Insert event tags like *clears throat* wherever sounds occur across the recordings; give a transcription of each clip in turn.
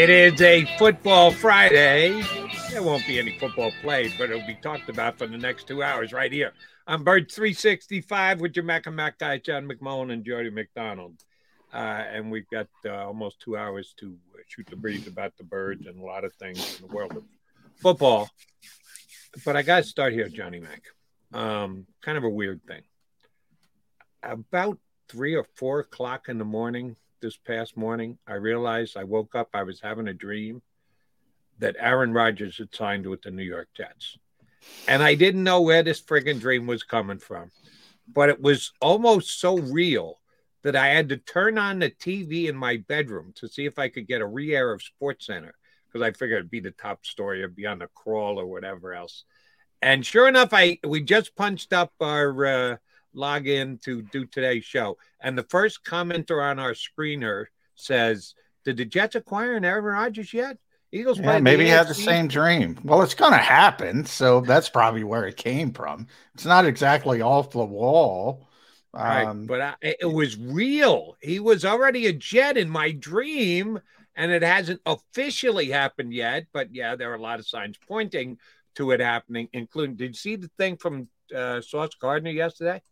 It is a football Friday. There won't be any football played, but it'll be talked about for the next two hours right here on Bird 365 with your Mac and Mac guy, John McMullen and Jody McDonald. Uh, and we've got uh, almost two hours to uh, shoot the breeze about the birds and a lot of things in the world of football. But I got to start here, Johnny Mac. Um, kind of a weird thing. About three or four o'clock in the morning, this past morning, I realized I woke up, I was having a dream that Aaron Rodgers had signed with the New York Jets. And I didn't know where this friggin' dream was coming from. But it was almost so real that I had to turn on the TV in my bedroom to see if I could get a re air of Sports Center because I figured it'd be the top story, it'd be on the crawl or whatever else. And sure enough, I we just punched up our uh, log in to do today's show. And the first commenter on our screener says, Did the Jets acquire an Aaron Rodgers yet? Eagles Yeah, maybe he had the same dream. Well, it's going to happen. So that's probably where it came from. It's not exactly off the wall. Right, Um, but I, it was real. He was already a Jet in my dream, and it hasn't officially happened yet. But yeah, there are a lot of signs pointing to it happening, including. Did you see the thing from uh, Sauce Gardner yesterday?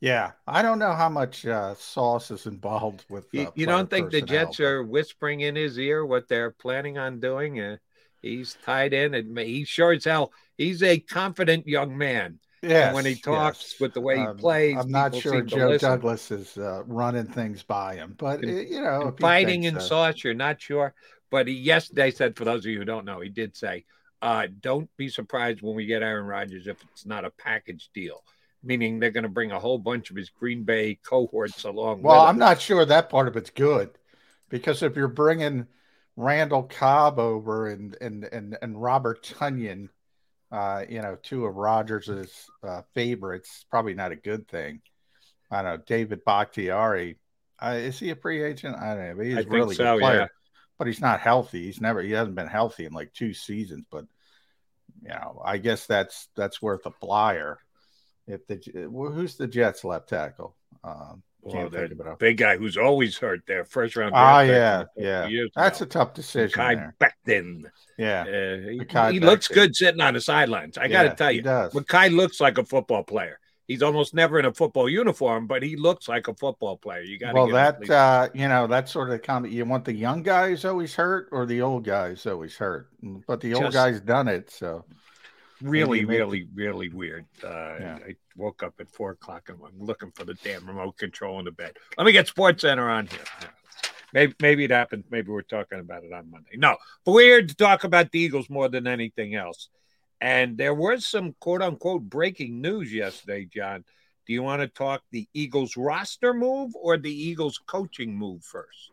Yeah, I don't know how much uh, sauce is involved with. You, uh, you player don't think the Jets are whispering in his ear what they're planning on doing? Uh, he's tied in, and he sure as hell. He's a confident young man. Yes, and when he talks yes. with the way he Um, plays, I'm not sure Joe. Douglas is uh, running things by him, but And- uh, you know, fighting in so. sauce, you're not sure. But he yesterday said, for those of you who don't know, he did say, uh, don't be surprised when we get Aaron Rodgers if it's not a package deal. Meaning they're going to bring a whole bunch of his Green Bay cohorts along. Well, I'm not sure that part of it's good because if you're bringing Randall Cobb over and and and, and Robert Tonyan, uh, you know, two of Rodgers's uh, favorites, probably not a good thing. I don't know. David Bakhtiari, uh, is he a free agent? I don't know. But he's I really so, good player, yeah. but he's not healthy. He's never. He hasn't been healthy in like two seasons. But you know, I guess that's that's worth a flyer. If the who's the Jets left tackle? Um, Well, that of it. off- big guy who's always hurt there, first round. Ah, yeah, yeah. That's a tough decision Kai. Becton. Yeah, Uh, he he looks good sitting on the sidelines. I got to tell he you, does. Mekhi looks like a football player. He's almost never in a football uniform, but he looks like a football player. You got Well, that uh, you know, that's sort of the comment. You want the young guys always hurt, or the old guys always hurt. But the old Just- guys done it, so really, really, really weird. Uh, Yeah. I woke up at four o'clock and I'm looking for the damn remote control in the bed. Let me get Sports Center on here. Maybe, maybe it happens. Maybe we're talking about it on Monday. No, but we're here to talk about the Eagles more than anything else. And there was some quote unquote breaking news yesterday, John. Do you want to talk the Eagles roster move or the Eagles coaching move first?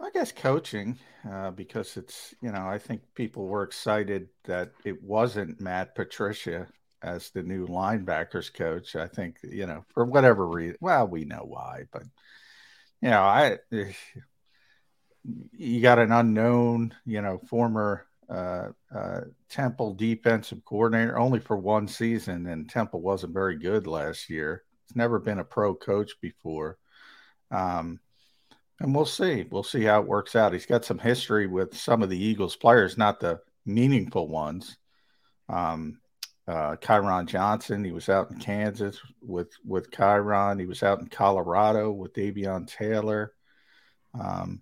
I guess coaching, uh, because it's you know, I think people were excited that it wasn't Matt Patricia as the new linebackers coach. I think you know for whatever reason. Well, we know why, but you know, I *sighs* you got an unknown, you know, former uh, uh, Temple defensive coordinator only for one season, and Temple wasn't very good last year. He's never been a pro coach before. Um, and we'll see. We'll see how it works out. He's got some history with some of the Eagles players, not the meaningful ones. Um, uh, Kyron Johnson, he was out in Kansas with with Kyron. He was out in Colorado with Davion Taylor. Um,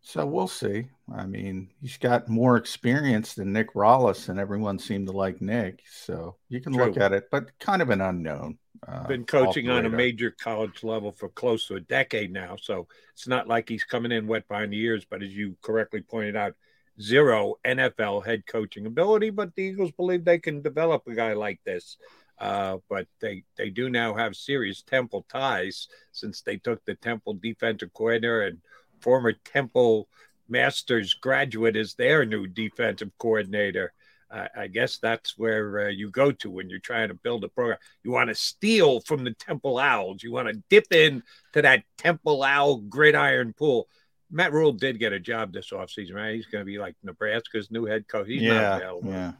so we'll see. I mean, he's got more experience than Nick Rallis, and everyone seemed to like Nick. So you can look at it, but kind of an unknown. Uh, been coaching on a major college level for close to a decade now. So it's not like he's coming in wet behind the ears, but as you correctly pointed out, zero NFL head coaching ability. But the Eagles believe they can develop a guy like this. Uh, but they, they do now have serious Temple ties since they took the Temple defensive coordinator and former Temple Masters graduate as their new defensive coordinator. I I guess that's where uh, you go to when you're trying to build a program. You want to steal from the Temple Owls. You want to dip in to that Temple Owl gridiron pool. Matt Rhule did get a job this offseason, right? He's going to be like Nebraska's new head coach. He's not yeah, yeah,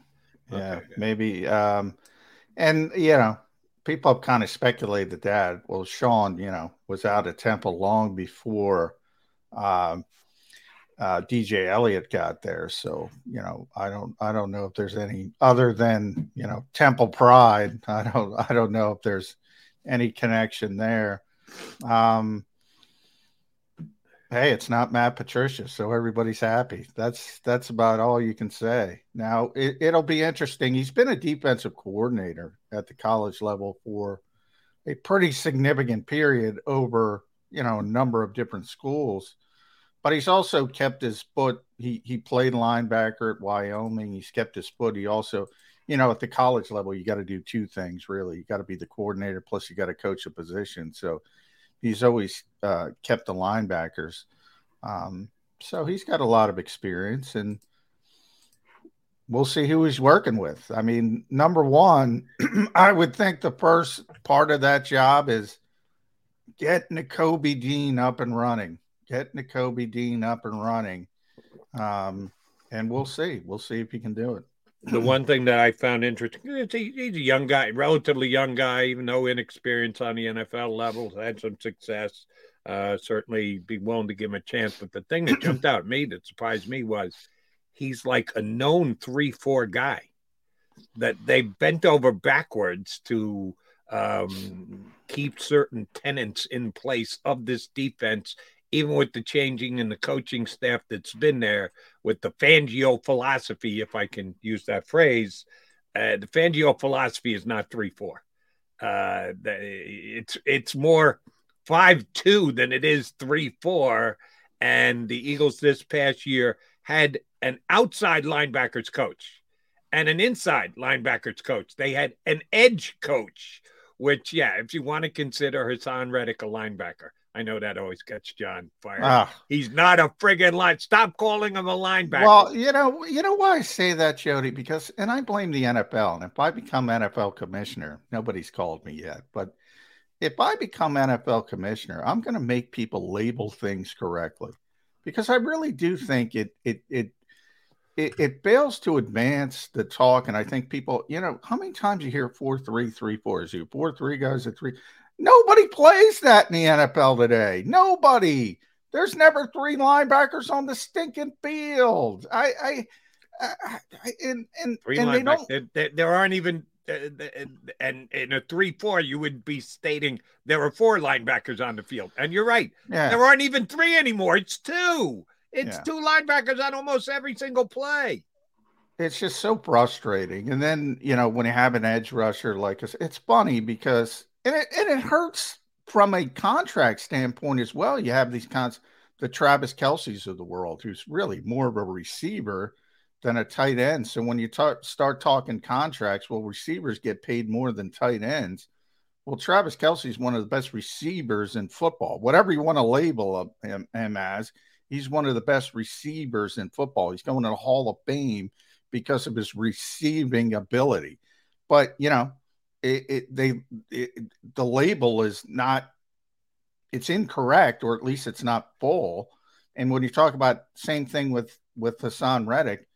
yeah, good. maybe. Um, and you know, people have kind of speculated that. Well, Sean, you know, was out of Temple long before um, uh, DJ Eliot got there. So you know, I don't, I don't know if there's any other than you know Temple pride. *laughs* I don't, I don't know if there's any connection there. Um, hey, it's not Matt Patricia, so everybody's happy. That's that's about all you can say. Now it, it'll be interesting. He's been a defensive coordinator at the college level for a pretty significant period over you know a number of different schools, but he's also kept his foot. He he played linebacker at Wyoming. He's kept his foot. He also you know, at the college level, you got to do two things really. You got to be the coordinator, plus you got to coach a position. So he's always uh, kept the linebackers. Um, so he's got a lot of experience, and we'll see who he's working with. I mean, number one, *clears throat* I would think the first part of that job is get Nakobe Dean up and running. Get Nakobe Dean up and running. Um, and we'll see. We'll see if he can do it. the one thing that I found interesting, it's a, he's a young guy, relatively young guy, even though inexperienced on the NFL level, had some success. Uh, certainly be willing to give him a chance. But the thing that jumped out at me that surprised me was he's like a known three four guy that they bent over backwards to um, keep certain tenants in place of this defense, even with the changing in the coaching staff that's been there, with the Fangio philosophy, if I can use that phrase. Uh, the Fangio philosophy is not three four. Uh, it's it's more five two than it is three four. And the Eagles this past year had an outside linebackers coach and an inside linebackers coach. They had an edge coach, which, yeah, if you want to consider Haason Reddick a linebacker, I know that always gets John fired. Ah. He's not a friggin' line. Stop calling him a linebacker. Well, you know, you know why I say that, Jody? Because, and I blame the NFL. And if I become NFL commissioner, nobody's called me yet, but if I become NFL commissioner, I'm going to make people label things correctly, because I really do think it it it it, it fails to advance the talk. And I think people, you know, how many times you hear four three three four? Is you four three guys at three? Nobody plays that in the NFL today. Nobody. There's never three linebackers on the stinking field. I, I, I, I and and, three and linebackers. There, there, aren't even. Uh, and in a three-four, you would be stating there are four linebackers on the field, and you're right. Yeah. There aren't even three anymore. It's two. It's yeah. two linebackers on almost every single play. It's just so frustrating. And then you know when you have an edge rusher like us, it's funny because and it, and it hurts from a contract standpoint as well. You have these kinds, the Travis Kelce's of the world, who's really more of a receiver than a tight end. So when you start talking contracts, well, receivers get paid more than tight ends. Well, Travis Kelce is one of the best receivers in football. Whatever you want to label him, him as, he's one of the best receivers in football. He's going to the Hall of Fame because of his receiving ability. But you know, it, it they it, the label is not it's incorrect or at least it's not full. And when you talk about same thing with with Haason Reddick,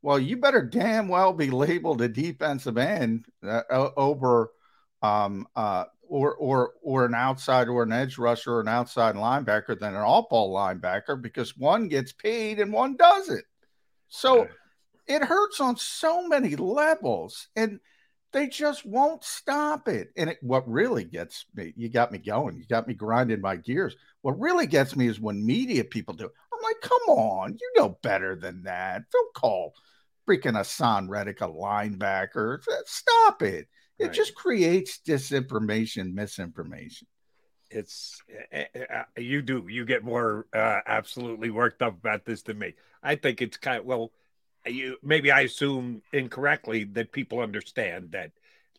well, you better damn well be labeled a defensive end uh, over um, uh, or or or an outside or an edge rusher or an outside linebacker than an off-ball linebacker because one gets paid and one doesn't. So it hurts on so many levels. And they just won't stop it. And it, what really gets me, you got me going, you got me grinding my gears. What really gets me is when media people do. I'm like, come on, you know better than that. Don't call freaking Haason Reddick a linebacker. Stop it. It right. just creates disinformation, misinformation. It's uh, you do you get more uh, absolutely worked up about this than me. I think it's kind of well you maybe I assume incorrectly that people understand that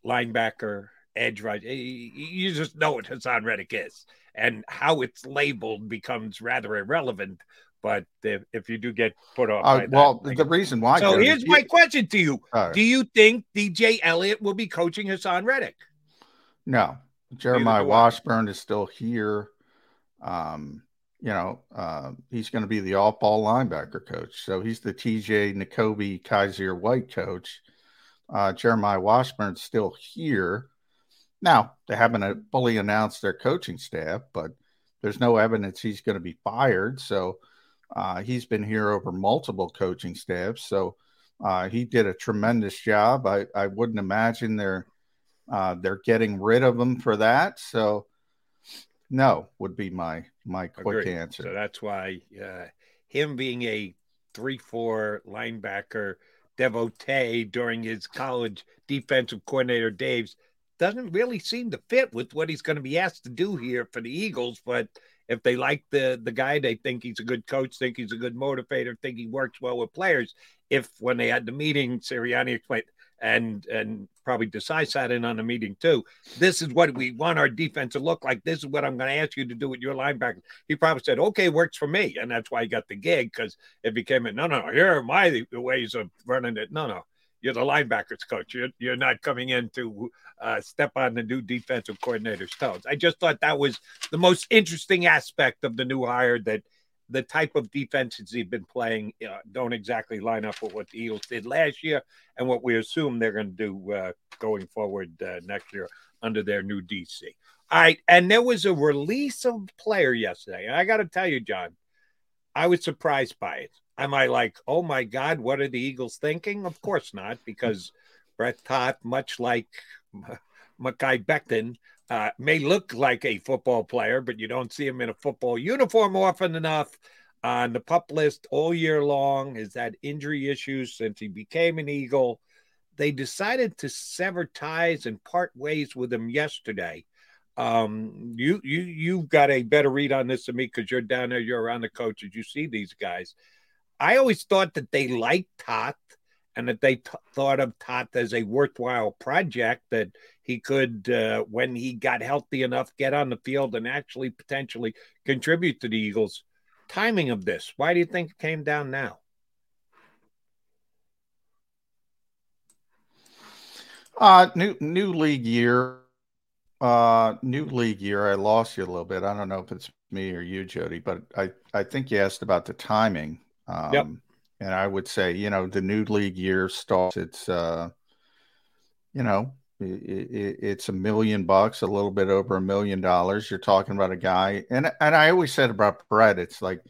linebacker, edge right. You just know what Haason Reddick is, and how it's labeled becomes rather irrelevant. But if, if you do get put off, uh, well, that, the reason why. So here's my question to you: right. Do you think DJ Eliot will be coaching Haason Reddick? No, Jeremiah Washburn is still here. Um, you know, uh, he's going to be the off ball linebacker coach. So he's the TJ Nakobe Kyzir White coach. Uh, Jeremiah Washburn's still here. Now, they haven't uh, fully announced their coaching staff, but there's no evidence he's going to be fired. So uh, he's been here over multiple coaching staffs. So uh, he did a tremendous job. I, I wouldn't imagine they're uh, they're getting rid of him for that. So no, would be my my quick Agreed. answer. So that's why uh, him being a three-four linebacker devotee during his college defensive coordinator Dave's doesn't really seem to fit with what he's going to be asked to do here for the Eagles. But if they like the the guy, they think he's a good coach, think he's a good motivator, think he works well with players. If when they had the meeting, Sirianni explained, and and probably Desai sat in on the meeting too. This is what we want our defense to look like. This is what I'm going to ask you to do with your linebacker. He probably said, "Okay, works for me," and that's why he got the gig because it became a no, no. Here are my ways of running it. No, no. You're the linebackers coach. You're, you're not coming in to uh, step on the new defensive coordinator's toes. I just thought that was the most interesting aspect of the new hire that the type of defenses he's been playing uh, don't exactly line up with what the Eagles did last year and what we assume they're going to do uh, going forward uh, next year under their new DC. All right, and there was a release of player yesterday, and I got to tell you, John, I was surprised by it. Am I like, oh my God, what are the Eagles thinking? Of course not, because Brett Toth, much like *laughs* Mekhi Becton, uh, may look like a football player, but you don't see him in a football uniform often enough. On the pup list all year long, has had injury issues since he became an Eagle. They decided to sever ties and part ways with him yesterday. Um, you you you've got a better read on this than me because you're down there, you're around the coaches, you see these guys. I always thought that they liked Tot and that they t- thought of Tot as a worthwhile project that he could, uh, when he got healthy enough, get on the field and actually potentially contribute to the Eagles. Timing of this, why do you think it came down now? Uh, new new league year. Uh, new league year. I lost you a little bit. I don't know if it's me or you, Jody, but I I think you asked about the timing. Um, yep. And I would say, you know, the new league year starts. It's, uh, you know, it's a million bucks, a little bit over a million dollars. You're talking about a guy, and and I always said about Brett, it's like,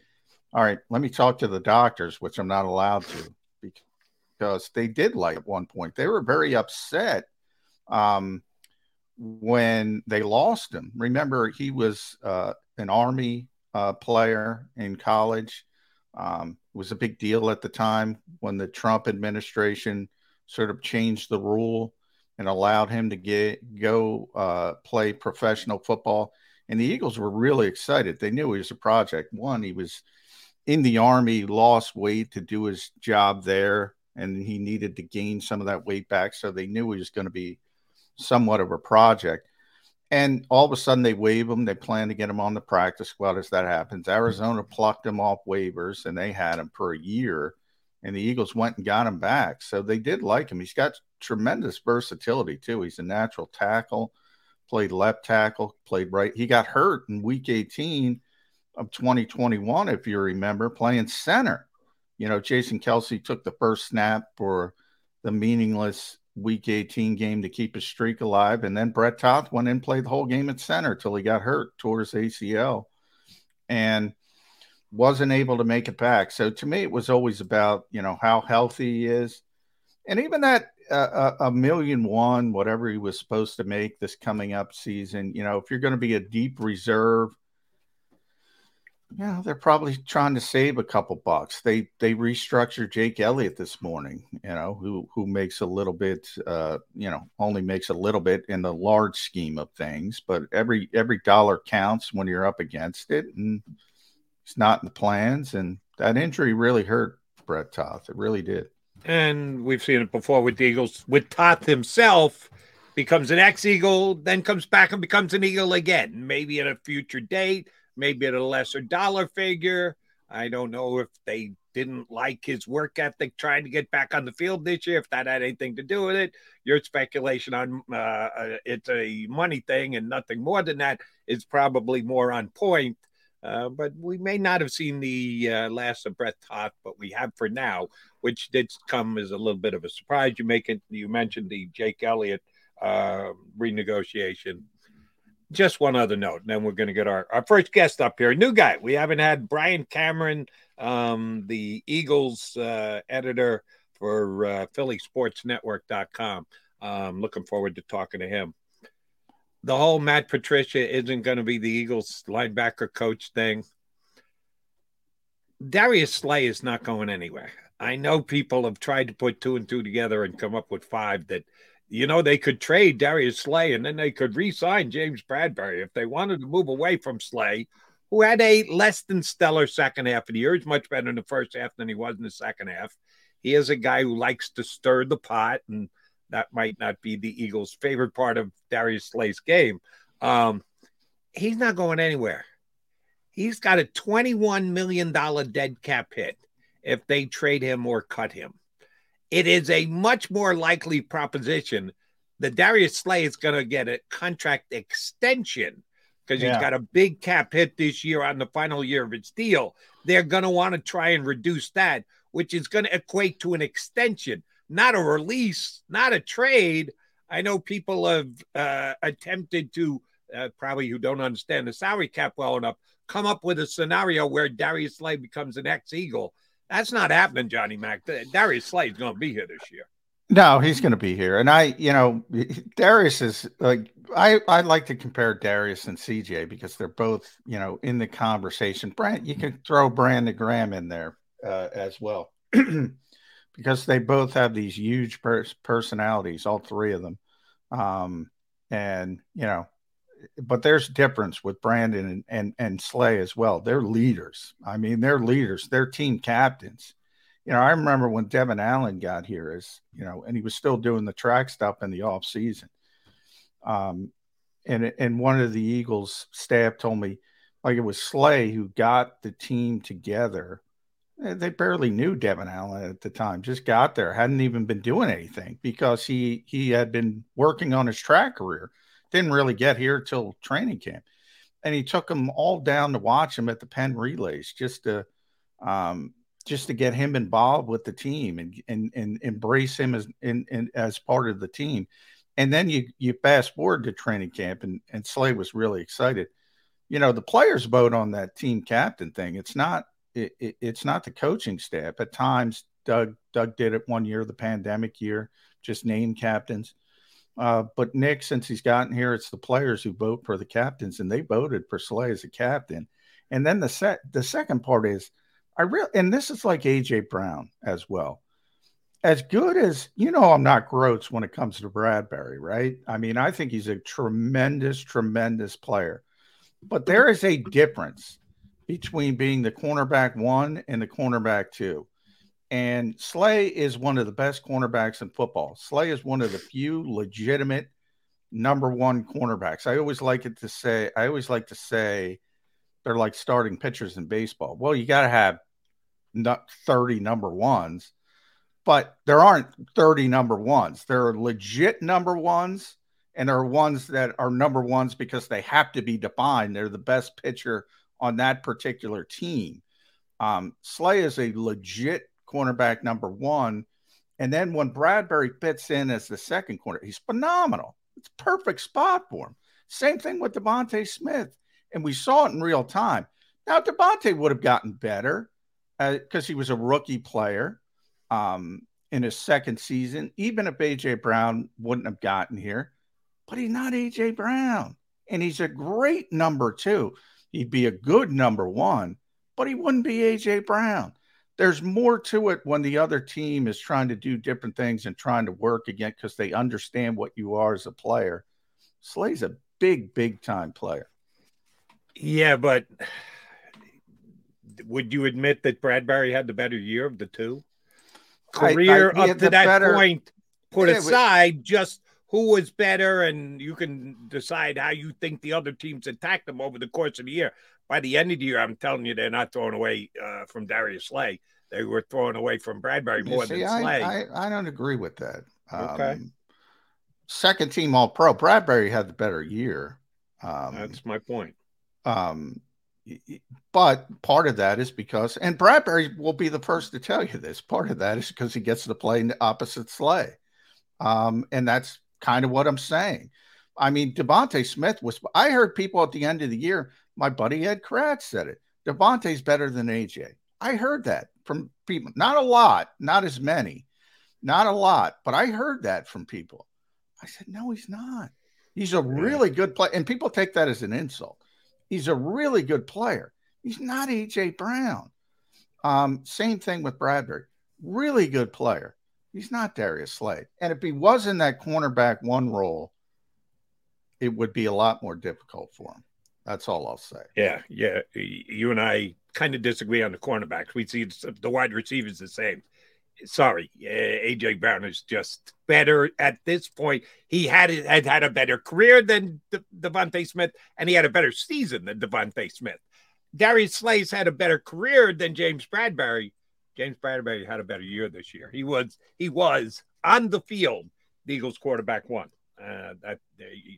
all right, let me talk to the doctors, which I'm not allowed to because they did like at one point. They were very upset um, when they lost him. Remember, he was uh, an Army uh, player in college. Um, it was a big deal at the time when the Trump administration sort of changed the rule and allowed him to get go uh, play professional football. And the Eagles were really excited. They knew he was a project. One, he was in the Army, lost weight to do his job there and he needed to gain some of that weight back. So they knew he was going to be somewhat of a project. And all of a sudden they waive him. They plan to get him on the practice squad as that happens. Arizona plucked him off waivers and they had him for a year. And the Eagles went and got him back. So they did like him. He's got tremendous versatility too. He's a natural tackle, played left tackle, played right. He got hurt in week 18 of 2021, if you remember, playing center you know, Jason Kelce took the first snap for the meaningless Week 18 game to keep his streak alive, and then Brett Toth went in and played the whole game at center till he got hurt, his ACL, and wasn't able to make it back. So to me, it was always about you know how healthy he is, and even that uh, a million one, whatever he was supposed to make this coming up season. You know, if you're going to be a deep reserve yeah, they're probably trying to save a couple bucks. They they restructured Jake Elliott this morning, you know, who who makes a little bit uh, you know, only makes a little bit in the large scheme of things, but every every dollar counts when you're up against it and it's not in the plans and that injury really hurt Brett Toth. It really did. And we've seen it before with the Eagles with Toth himself becomes an ex-Eagle, then comes back and becomes an Eagle again, maybe at a future date maybe at a lesser dollar figure. I don't know if they didn't like his work ethic trying to get back on the field this year, if that had anything to do with it. Your speculation on uh, uh, it's a money thing and nothing more than that is probably more on point. Uh, but we may not have seen the uh, last of Brett Toth, but we have for now, which did come as a little bit of a surprise. You make it. You mentioned the Jake Elliott uh, renegotiation just one other note, and then we're going to get our, our first guest up here. New guy. We haven't had Brian Cameron, um, the Eagles uh, editor for uh, PhillySportsNetwork.com. Um, looking forward to talking to him. The whole Matt Patricia isn't going to be the Eagles linebacker coach thing. Darius Slay is not going anywhere. I know people have tried to put two and two together and come up with five that you know, they could trade Darius Slay and then they could re sign James Bradberry if they wanted to move away from Slay, who had a less than stellar second half of the year. He's much better in the first half than he was in the second half. He is a guy who likes to stir the pot, and that might not be the Eagles' favorite part of Darius Slay's game. Um, he's not going anywhere. He's got a $21 million dead cap hit if they trade him or cut him it is a much more likely proposition that Darius Slay is going to get a contract extension because yeah. he's got a big cap hit this year on the final year of his deal. They're going to want to try and reduce that, which is going to equate to an extension, not a release, not a trade. I know people have uh, attempted to, uh, probably who don't understand the salary cap well enough, come up with a scenario where Darius Slay becomes an ex Eagle that's not happening, Johnny Mac. Darius Slay's going to be here this year. No, he's going to be here. And I, you know, Darius is like, I, I like to compare Darius and CJ because they're both, you know, in the conversation. Brand, you can throw Brandon Graham in there uh, as well *clears throat* because they both have these huge pers- personalities, all three of them. Um, and, you know, but there's a difference with Brandon and, and, and Slay as well. They're leaders. I mean, they're leaders. They're team captains. you know, I remember when Devon Allen got here, as you know, and he was still doing the track stuff in the off season. Um, and and one of the Eagles staff told me, like it was Slay who got the team together. Eh, they barely knew Devon Allen at the time. Just got there, hadn't even been doing anything because he he had been working on his track career. Didn't really get here till training camp, and he took them all down to watch him at the Penn relays just to um, just to get him involved with the team and and, and embrace him as in, in, as part of the team. And then you you fast forward to training camp, and and Slay was really excited. You know, the players vote on that team captain thing. It's not it, it, it's not the coaching staff. At times, Doug Doug did it one year, the pandemic year, just name captains. Uh, but Nick, since he's gotten here, it's the players who vote for the captains, and they voted for Slay as a captain. And then the set the second part is I really, and this is like AJ Brown as well. As good as you know, I'm not gross when it comes to Bradberry, right? I mean, I think he's a tremendous, tremendous player. But there is a difference between being the cornerback one and the cornerback two. And Slay is one of the best cornerbacks in football. Slay is one of the few legitimate number one cornerbacks. I always like it to say, I always like to say they're like starting pitchers in baseball. Well, you got to have not 30 number ones, but there aren't 30 number ones. There are legit number ones, and there are ones that are number ones because they have to be defined. They're the best pitcher on that particular team. Um, Slay is a legit cornerback number one. And then when Bradberry fits in as the second corner, he's phenomenal. It's perfect spot for him. Same thing with DeVonta Smith and we saw it in real time. Now, DeVonta would have gotten better because uh, he was a rookie player um, in his second season, even if AJ Brown wouldn't have gotten here. But he's not AJ Brown, and he's a great number two. He'd be a good number one, but he wouldn't be AJ Brown. There's more to it when the other team is trying to do different things and trying to work again because they understand what you are as a player. Slay's a big, big time player. Yeah, but would you admit that Bradberry had the better year of the two? Career I, I, up to that better, point, put yeah, aside but, just who was better, and you can decide how you think the other teams attacked them over the course of the year. By the end of the year, I'm telling you, they're not throwing away uh, from Darius Slay. They were throwing away from Bradberry more see, than Slay. I, I, don't agree with that. Okay. Um, second team All Pro, Bradberry had the better year. Um, That's my point. Um, but part of that is because, and Bradberry will be the first to tell you this. Part of that is because he gets to play in the opposite Slay, um, and that's kind of what I'm saying. I mean, DeVonta Smith was. I heard people at the end of the year. My buddy Ed Kracz said it. DeVonta's better than AJ. I heard that from people. Not a lot, not as many, not a lot, but I heard that from people. I said, no, he's not. He's a really good player, and people take that as an insult. He's a really good player. He's not AJ Brown. Um, same thing with Bradberry. Really good player. He's not Darius Slay. And if he was in that cornerback one role, it would be a lot more difficult for him. That's all I'll say. Yeah, yeah. You and I kind of disagree on the cornerbacks. We see the wide receivers the same sorry, AJ Brown is just better at this point. He had had had a better career than De- DeVonta Smith, and he had a better season than DeVonta Smith. Darius Slay's had a better career than James Bradberry. James Bradberry had a better year this year. He was he was on the field. The Eagles quarterback one. Uh, that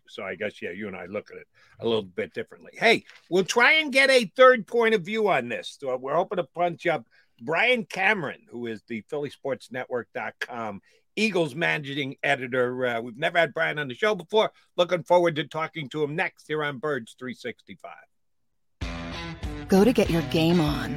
so I guess yeah, you and I look at it a little bit differently. Hey, we'll try and get a third point of view on this. So we're hoping to punch up Brian Cameron, who is the PhillySportsNetwork.com Eagles managing editor. Uh, we've never had Brian on the show before. Looking forward to talking to him next here on Birds 365. Go to get your game on.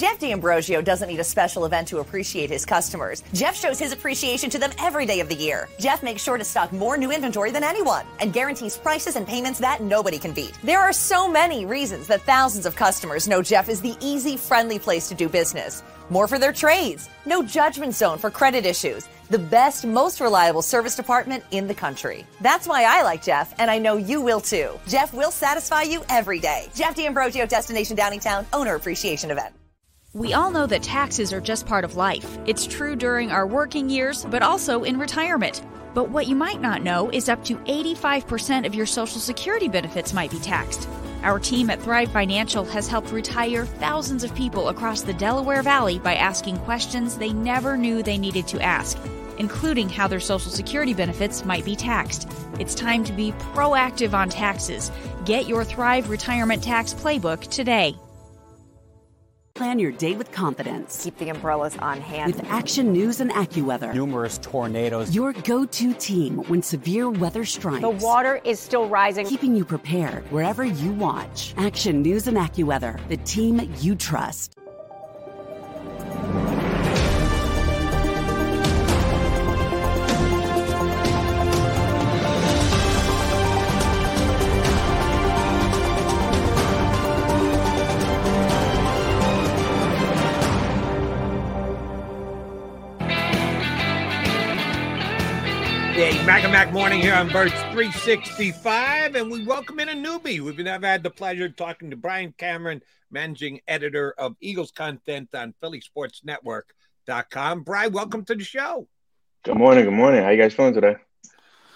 Jeff D'Ambrosio doesn't need a special event to appreciate his customers. Jeff shows his appreciation to them every day of the year. Jeff makes sure to stock more new inventory than anyone and guarantees prices and payments that nobody can beat. There are so many reasons that thousands of customers know Jeff is the easy, friendly place to do business. More for their trades. No judgment zone for credit issues. The best, most reliable service department in the country. That's why I like Jeff, and I know you will too. Jeff will satisfy you every day. Jeff D'Ambrosio, Destination Downingtown, Owner Appreciation Event. We all know that taxes are just part of life. It's true during our working years, but also in retirement. But what you might not know is up to 85% of your Social Security benefits might be taxed. Our team at Thrive Financial has helped retire thousands of people across the Delaware Valley by asking questions they never knew they needed to ask, including how their Social Security benefits might be taxed. It's time to be proactive on taxes. Get your Thrive Retirement Tax Playbook today. Plan your day with confidence. Keep the umbrellas on hand. With Action News and AccuWeather. Numerous tornadoes. Your go to team when severe weather strikes. The water is still rising. Keeping you prepared wherever you watch. Action News and AccuWeather, the team you trust. Mac and Mac morning here on Birds 365, and we welcome in a newbie. We've never had the pleasure of talking to Brian Cameron, managing editor of Eagles content on PhillySportsNetwork.com. Brian, welcome to the show. Good morning. Good morning. How you guys feeling today?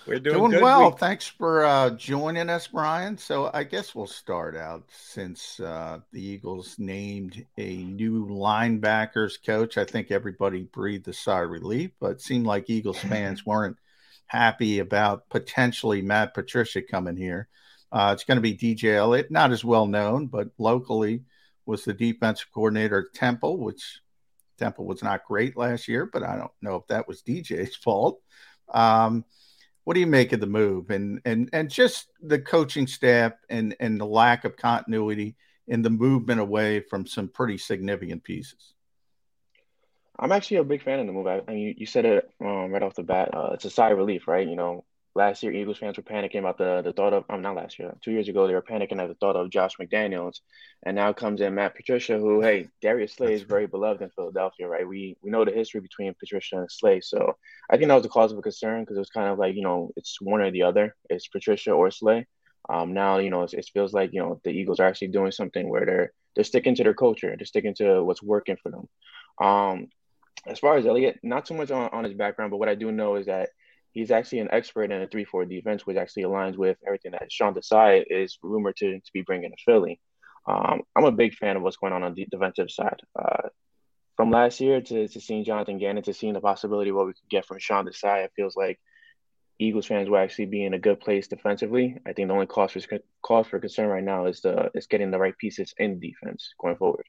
We're doing, doing good. well. We- Thanks for uh, joining us, Brian. So I guess we'll start out since uh, the Eagles named a new linebackers coach. I think everybody breathed a sigh of relief, but it seemed like Eagles *laughs* fans weren't happy about potentially Matt Patricia coming here. Uh, it's going to be DJ Eliot, not as well known, but locally was the defensive coordinator at Temple, which Temple was not great last year, but I don't know if that was DJ's *laughs* fault. Um, what do you make of the move and and and just the coaching staff and and the lack of continuity in the movement away from some pretty significant pieces? I'm actually a big fan of the move. I, I mean, you, you said it um, right off the bat. Uh, it's a sigh of relief, right? You know, last year Eagles fans were panicking about the the thought of. I'm um, not last year. Two years ago, they were panicking at the thought of Josh McDaniels, and now comes in Matt Patricia, who, hey, Darius Slay is very beloved in Philadelphia, right? We we know the history between Patricia and Slay, so I think that was the cause of a concern because it was kind of like you know it's one or the other. It's Patricia or Slay. Um, now you know it feels like you know the Eagles are actually doing something where they're they're sticking to their culture, they're sticking to what's working for them. Um, as far as Eliot, not so much on, on his background, but what I do know is that he's actually an expert in a 3 4 defense, which actually aligns with everything that Sean Desai is rumored to, to be bringing to Philly. Um, I'm a big fan of what's going on on the defensive side. Uh, from last year to, to seeing Jonathan Gannon, to seeing the possibility of what we could get from Sean Desai, it feels like Eagles fans will actually be in a good place defensively. I think the only cause for cause for concern right now is the is getting the right pieces in defense going forward.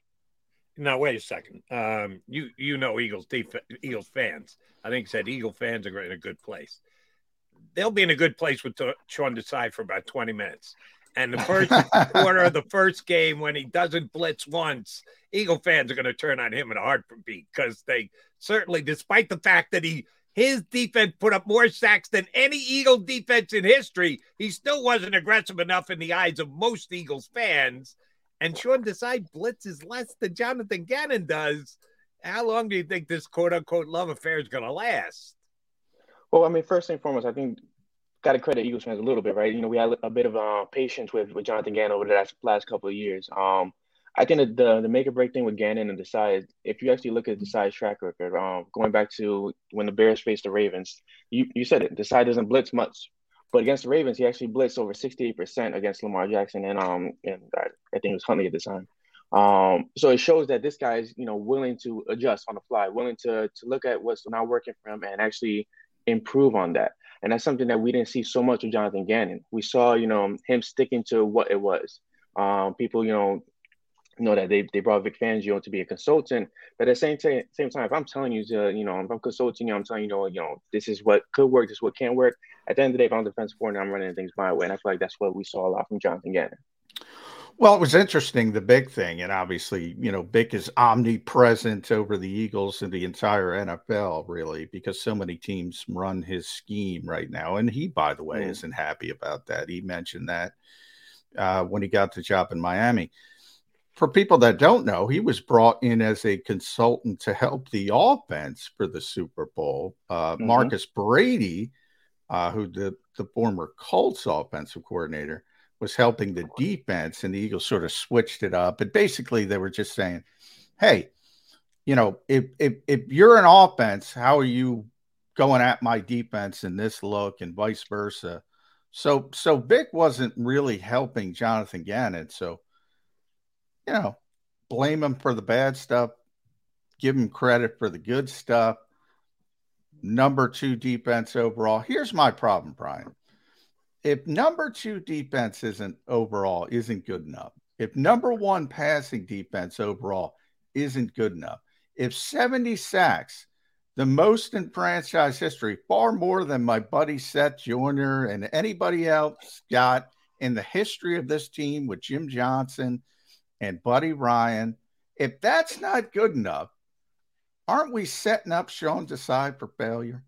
Now wait a second. Um, you you know Eagles def- Eagles fans. I think said Eagle fans are in a good place. They'll be in a good place with Sean Desai for about twenty minutes. And the first *laughs* quarter of the first game, when he doesn't blitz once, Eagle fans are going to turn on him in a heartbeat because they certainly, despite the fact that he his defense put up more sacks than any Eagle defense in history, he still wasn't aggressive enough in the eyes of most Eagles fans and Sean Desai blitzes less than Jonathan Gannon does. How long do you think this quote unquote love affair is going to last? Well, I mean, first and foremost, I think got to credit Eagles fans a little bit, right? You know, we had a bit of uh, patience with, with Jonathan Gannon over the last, last couple of years. Um, I think the the make or break thing with Gannon and Desai, if you actually look at Desai's track record, um, going back to when the Bears faced the Ravens, you, you said it, Desai doesn't blitz much, but against the Ravens, he actually blitzed over 68% against Lamar Jackson and um and I, think it was Huntley at the time. Um, so it shows that this guy is, you know, willing to adjust on the fly, willing to to look at what's not working for him and actually improve on that. And that's something that we didn't see so much with Jonathan Gannon. We saw, you know, him sticking to what it was. Um, people, you know, know that they, they brought Vic Fangio to be a consultant, but at the same time, same time, if I'm telling you to, you know, if I'm consulting you, I'm telling you, you know, you know, this is what could work, this is what can't work. At the end of the day, if I'm defensive coordinator, I'm running things my way, and I feel like that's what we saw a lot from Jonathan Gannon. Well, it was interesting, the big thing, and obviously, you know, Vic is omnipresent over the Eagles and the entire NFL, really, because so many teams run his scheme right now. And he, by the way, mm. isn't happy about that. He mentioned that uh, when he got the job in Miami for people that don't know, he was brought in as a consultant to help the offense for the Super Bowl. Uh, mm-hmm. Marcus Brady, uh, who the, the former Colts offensive coordinator, was helping the defense, and the Eagles sort of switched it up. But basically, they were just saying, "Hey, you know, if if if you're an offense, how are you going at my defense in this look, and vice versa?" So so Vic wasn't really helping Jonathan Gannon. So you know, blame him for the bad stuff, give him credit for the good stuff. Number two defense overall. Here's my problem, Brian. If number two defense isn't overall isn't good enough, if number one passing defense overall isn't good enough, if 70 sacks, the most in franchise history, far more than my buddy Seth Joyner and anybody else got in the history of this team with Jim Johnson – and Buddy Ryan. If that's not good enough, aren't we setting up Sean Desai for failure?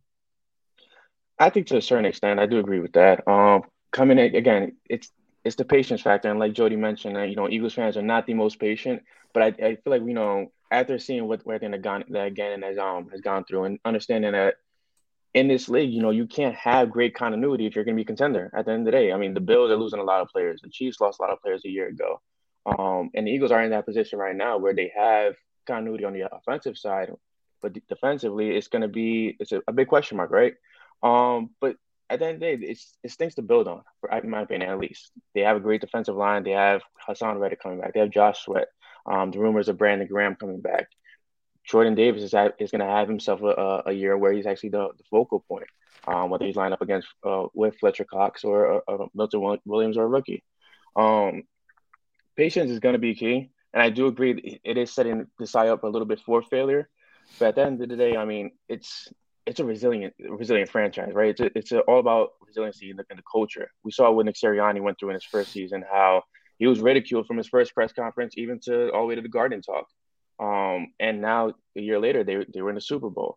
I think to a certain extent, I do agree with that. Um, coming in again, it's it's the patience factor, and like Jody mentioned, you know, Eagles fans are not the most patient, but I, I feel like you know after seeing what everything that gone that Gannon has um has gone through, and understanding that in this league, you know, you can't have great continuity if you're going to be contender. At the end of the day, I mean, the Bills are losing a lot of players. The Chiefs lost a lot of players a year ago. Um, and the Eagles are in that position right now where they have continuity on the offensive side, but defensively, it's going to be it's a, a, big question mark, right? Um, but at the end of the day, it's it's things to build on, in my opinion, at least. They have a great defensive line. They have Haason Reddick coming back. They have Josh Sweat. Um, the rumors of Brandon Graham coming back. Jordan Davis is, is going to have himself a, a, year where he's actually the, the focal point, um, whether he's lined up against uh, with Fletcher Cox or uh, Milton Williams or a rookie. Um, patience is going to be key. And I do agree it is setting Desai up a little bit for failure. But at the end of the day, I mean, it's it's a resilient resilient franchise, right? It's a, it's a, all about resiliency in the, in the culture. We saw what Nick Sirianni went through in his first season, how he was ridiculed from his first press conference, even to all the way to the Garden Talk. Um, and now a year later, they they were in the Super Bowl.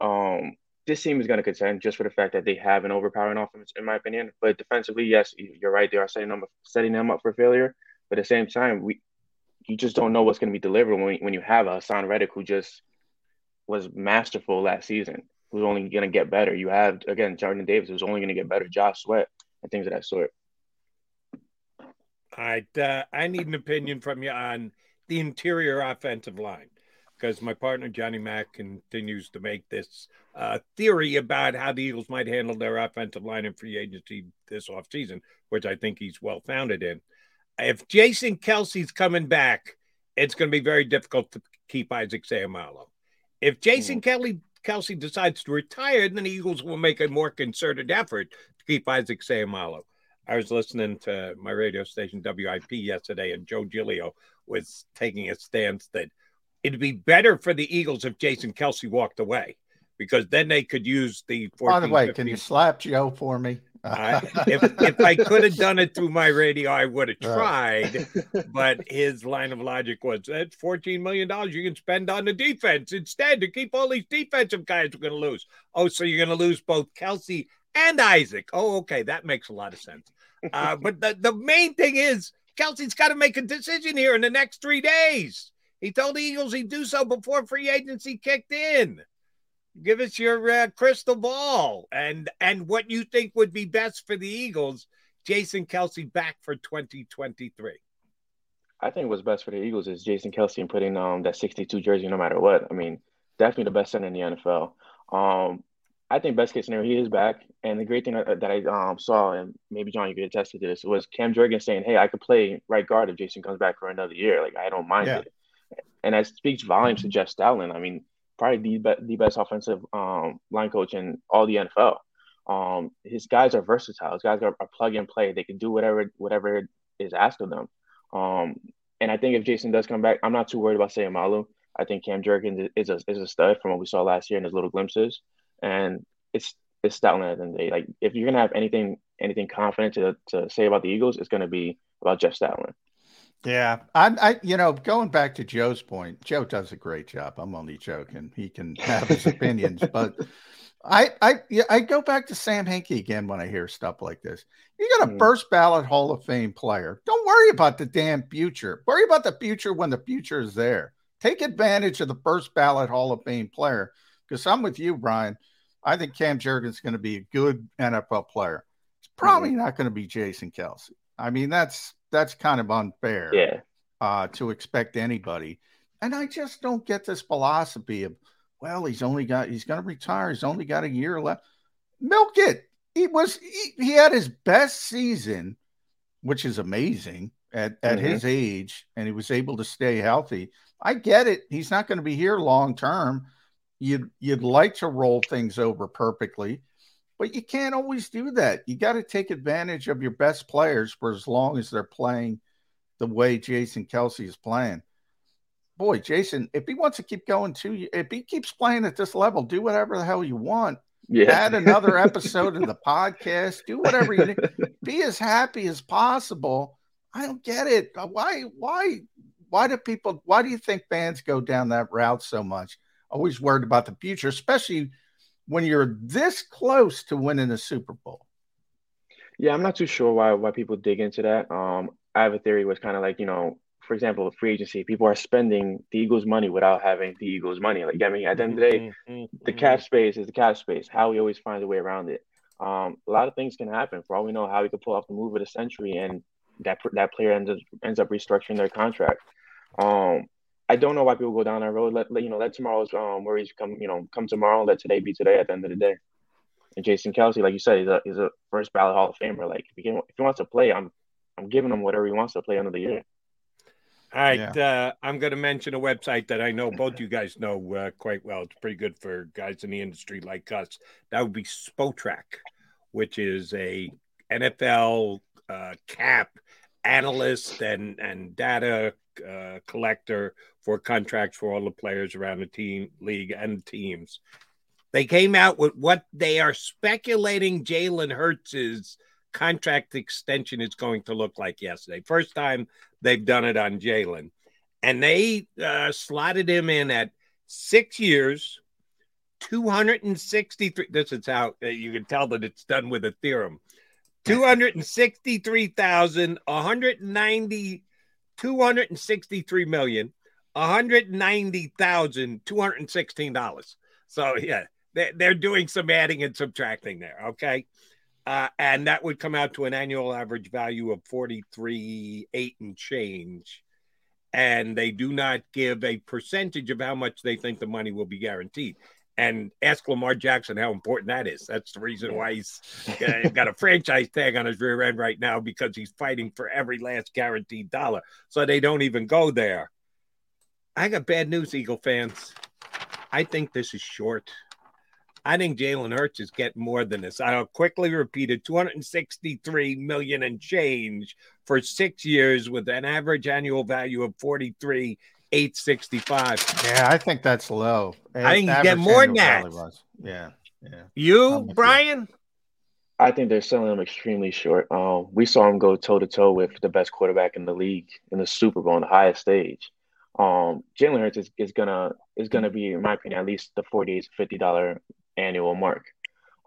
Um, this team is going to contend just for the fact that they have an overpowering offense, in my opinion. But defensively, yes, you're right. They are setting them setting them up for failure. But at the same time, we you just don't know what's going to be delivered when when you have a Haason Reddick who just was masterful last season, who's only going to get better. You have again Jordan Davis who's only going to get better, Josh Sweat, and things of that sort. All right, uh, I need an opinion from you on the interior offensive line because my partner Johnny Mack continues to make this uh, theory about how the Eagles might handle their offensive line in free agency this offseason, which I think he's well founded in if Jason Kelce's coming back, it's going to be very difficult to keep Isaac Seumalo. If Jason mm. Kelly Kelce decides to retire, then the Eagles will make a more concerted effort to keep Isaac Seumalo. I was listening to my radio station WIP yesterday, and Joe Giglio was taking a stance that it'd be better for the Eagles if Jason Kelce walked away because then they could use the. 14, By the way, 15... can you slap Joe for me? I, *laughs* if if I could have done it through my radio, I would have tried. Right. *laughs* But his line of logic was that's fourteen million dollars you can spend on the defense instead to keep all these defensive guys we're going to lose. Oh, so you're going to lose both Kelce and Isaac? Oh, okay, that makes a lot of sense. Uh, *laughs* but the the main thing is Kelce's got to make a decision here in the next three days. He told the Eagles he'd do so before free agency kicked in. Give us your uh, crystal ball and and what you think would be best for the Eagles. Jason Kelce back for 2023. I think what's best for the Eagles is Jason Kelce and putting um that 62 jersey no matter what. I mean, definitely the best center in the NFL. Um, I think best case scenario he is back. And the great thing that, that I um, saw, and maybe John, you could attest to this, was Cam Jurgens saying, "Hey, I could play right guard if Jason comes back for another year. Like I don't mind yeah. it." And that speaks volumes to Jeff Stoutland. I mean, probably the, the best offensive um, line coach in all the NFL. Um, his guys are versatile. His guys are, are, plug and play. They can do whatever whatever is asked of them. Um, and I think if Jason does come back, I'm not too worried about Seumalo. I think Cam Jurgens is a is a stud from what we saw last year in his little glimpses, and it's it's Stoutland at the end of the day. Like if you're gonna have anything anything confident to to say about the Eagles, it's gonna be about Jeff Stoutland. Yeah, I, I, you know, going back to Joe's point, Joe does a great job. I'm only joking. He can have his opinions, but I, I, yeah, I go back to Sam Hinkie again when I hear stuff like this. You got a mm. first ballot Hall of Fame player. Don't worry about the damn future. Worry about the future when the future is there. Take advantage of the first ballot Hall of Fame player. Because I'm with you, Brian. I think Cam Jurgens is going to be a good NFL player. It's probably mm. not going to be Jason Kelce. I mean, that's that's kind of unfair. Yeah. Uh, to expect anybody, and I just don't get this philosophy of, well, he's only got he's going to retire. He's only got a year left. Milk it. He was he, he had his best season, which is amazing at at mm-hmm. his age, and he was able to stay healthy. I get it. He's not going to be here long term. You'd you'd like to roll things over perfectly, but you can't always do that. You got to take advantage of your best players for as long as they're playing the way Jason Kelce is playing. Boy, Jason, if he wants to keep going too, if he keeps playing at this level, do whatever the hell you want. Yeah. Add another episode of the *laughs* podcast. Do whatever you need. Be as happy as possible. I don't get it. Uh, why? Why? Why do people? Why do you think fans go down that route so much? Always worried about the future, especially when you're this close to winning a Super Bowl? Yeah, I'm not too sure why why people dig into that. Um, I have a theory was kind of like you know, for example, free agency, people are spending the Eagles' money without having the Eagles' money. Like I mean, at the end of the day, mm-hmm, mm-hmm. the cap space is the cap space. Howie always finds a way around it. Um, a lot of things can happen. For all we know, Howie could pull off the move of the century, and that that player ends up ends up restructuring their contract. Um, I don't know why people go down that road. Let, let you know, let tomorrow's um, worries come. You know, come tomorrow. Let today be today. At the end of the day, and Jason Kelce, like you said, is a is a first ballot Hall of Famer. Like if he, can, if he wants to play, I'm I'm giving him whatever he wants to play under the year. All right, yeah. uh, I'm going to mention a website that I know both you guys know uh, quite well. It's pretty good for guys in the industry like us. That would be Spotrac, which is a NFL uh, cap analyst and and data uh, collector for contracts for all the players around the team, league, and teams. They came out with what they are speculating Jalen Hurts' contract extension is going to look like yesterday. First time they've done it on Jalen. And they uh, slotted him in at six years, 263. This is how uh, you can tell that it's done with a theorem. *laughs* 263,000, 190 263 million, 190,216 dollars. So yeah, they, they're doing some adding and subtracting there. Okay. Uh, and that would come out to an annual average value of 43 8 and change and they do not give a percentage of how much they think the money will be guaranteed and ask Lamar Jackson how important that is. That's the reason why he's got a franchise tag on his rear end right now because he's fighting for every last guaranteed dollar. So they don't even go there. I got bad news, Eagle fans. I think this is short. I think Jalen Hurts is getting more than this. I'll quickly repeat it 263 million and change for six years with an average annual value of 43 865. Yeah, I think that's low. I think you get more than that. Yeah, yeah. You, Brian? I think they're selling him extremely short. Um, we saw him go toe to toe with the best quarterback in the league in the Super Bowl on the highest stage. Um, Jalen Hurts is, is gonna is gonna be, in my opinion, at least the forty to fifty dollar annual mark.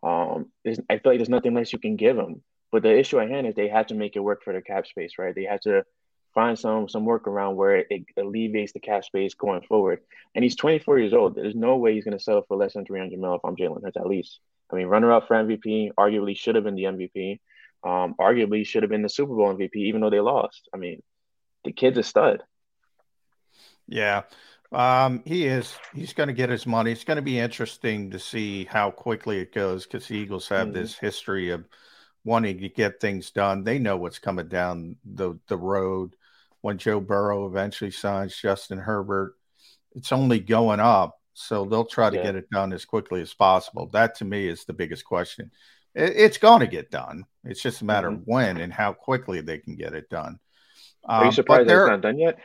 Um, I feel like there's nothing less you can give him. But the issue at hand is they had to make it work for their cap space, right? They had to find some some workaround where it, alleviates the cap space going forward. And he's 24 years old. There's no way he's going to settle for less than 300 mil if I'm Jalen Hurts at least. I mean, runner up for MVP, arguably should have been the MVP. Um, arguably should have been the Super Bowl MVP, even though they lost. I mean, the kid's a stud. Yeah, um, he is. He's going to get his money. It's going to be interesting to see how quickly it goes because the Eagles have mm-hmm. this history of wanting to get things done. They know what's coming down the the road. When Joe Burrow eventually signs Justin Herbert, it's only going up. So they'll try to yeah. get it done as quickly as possible. That to me is the biggest question. It, it's going to get done. It's just a matter mm-hmm. of when and how quickly they can get it done. Are you um, surprised it's not done yet?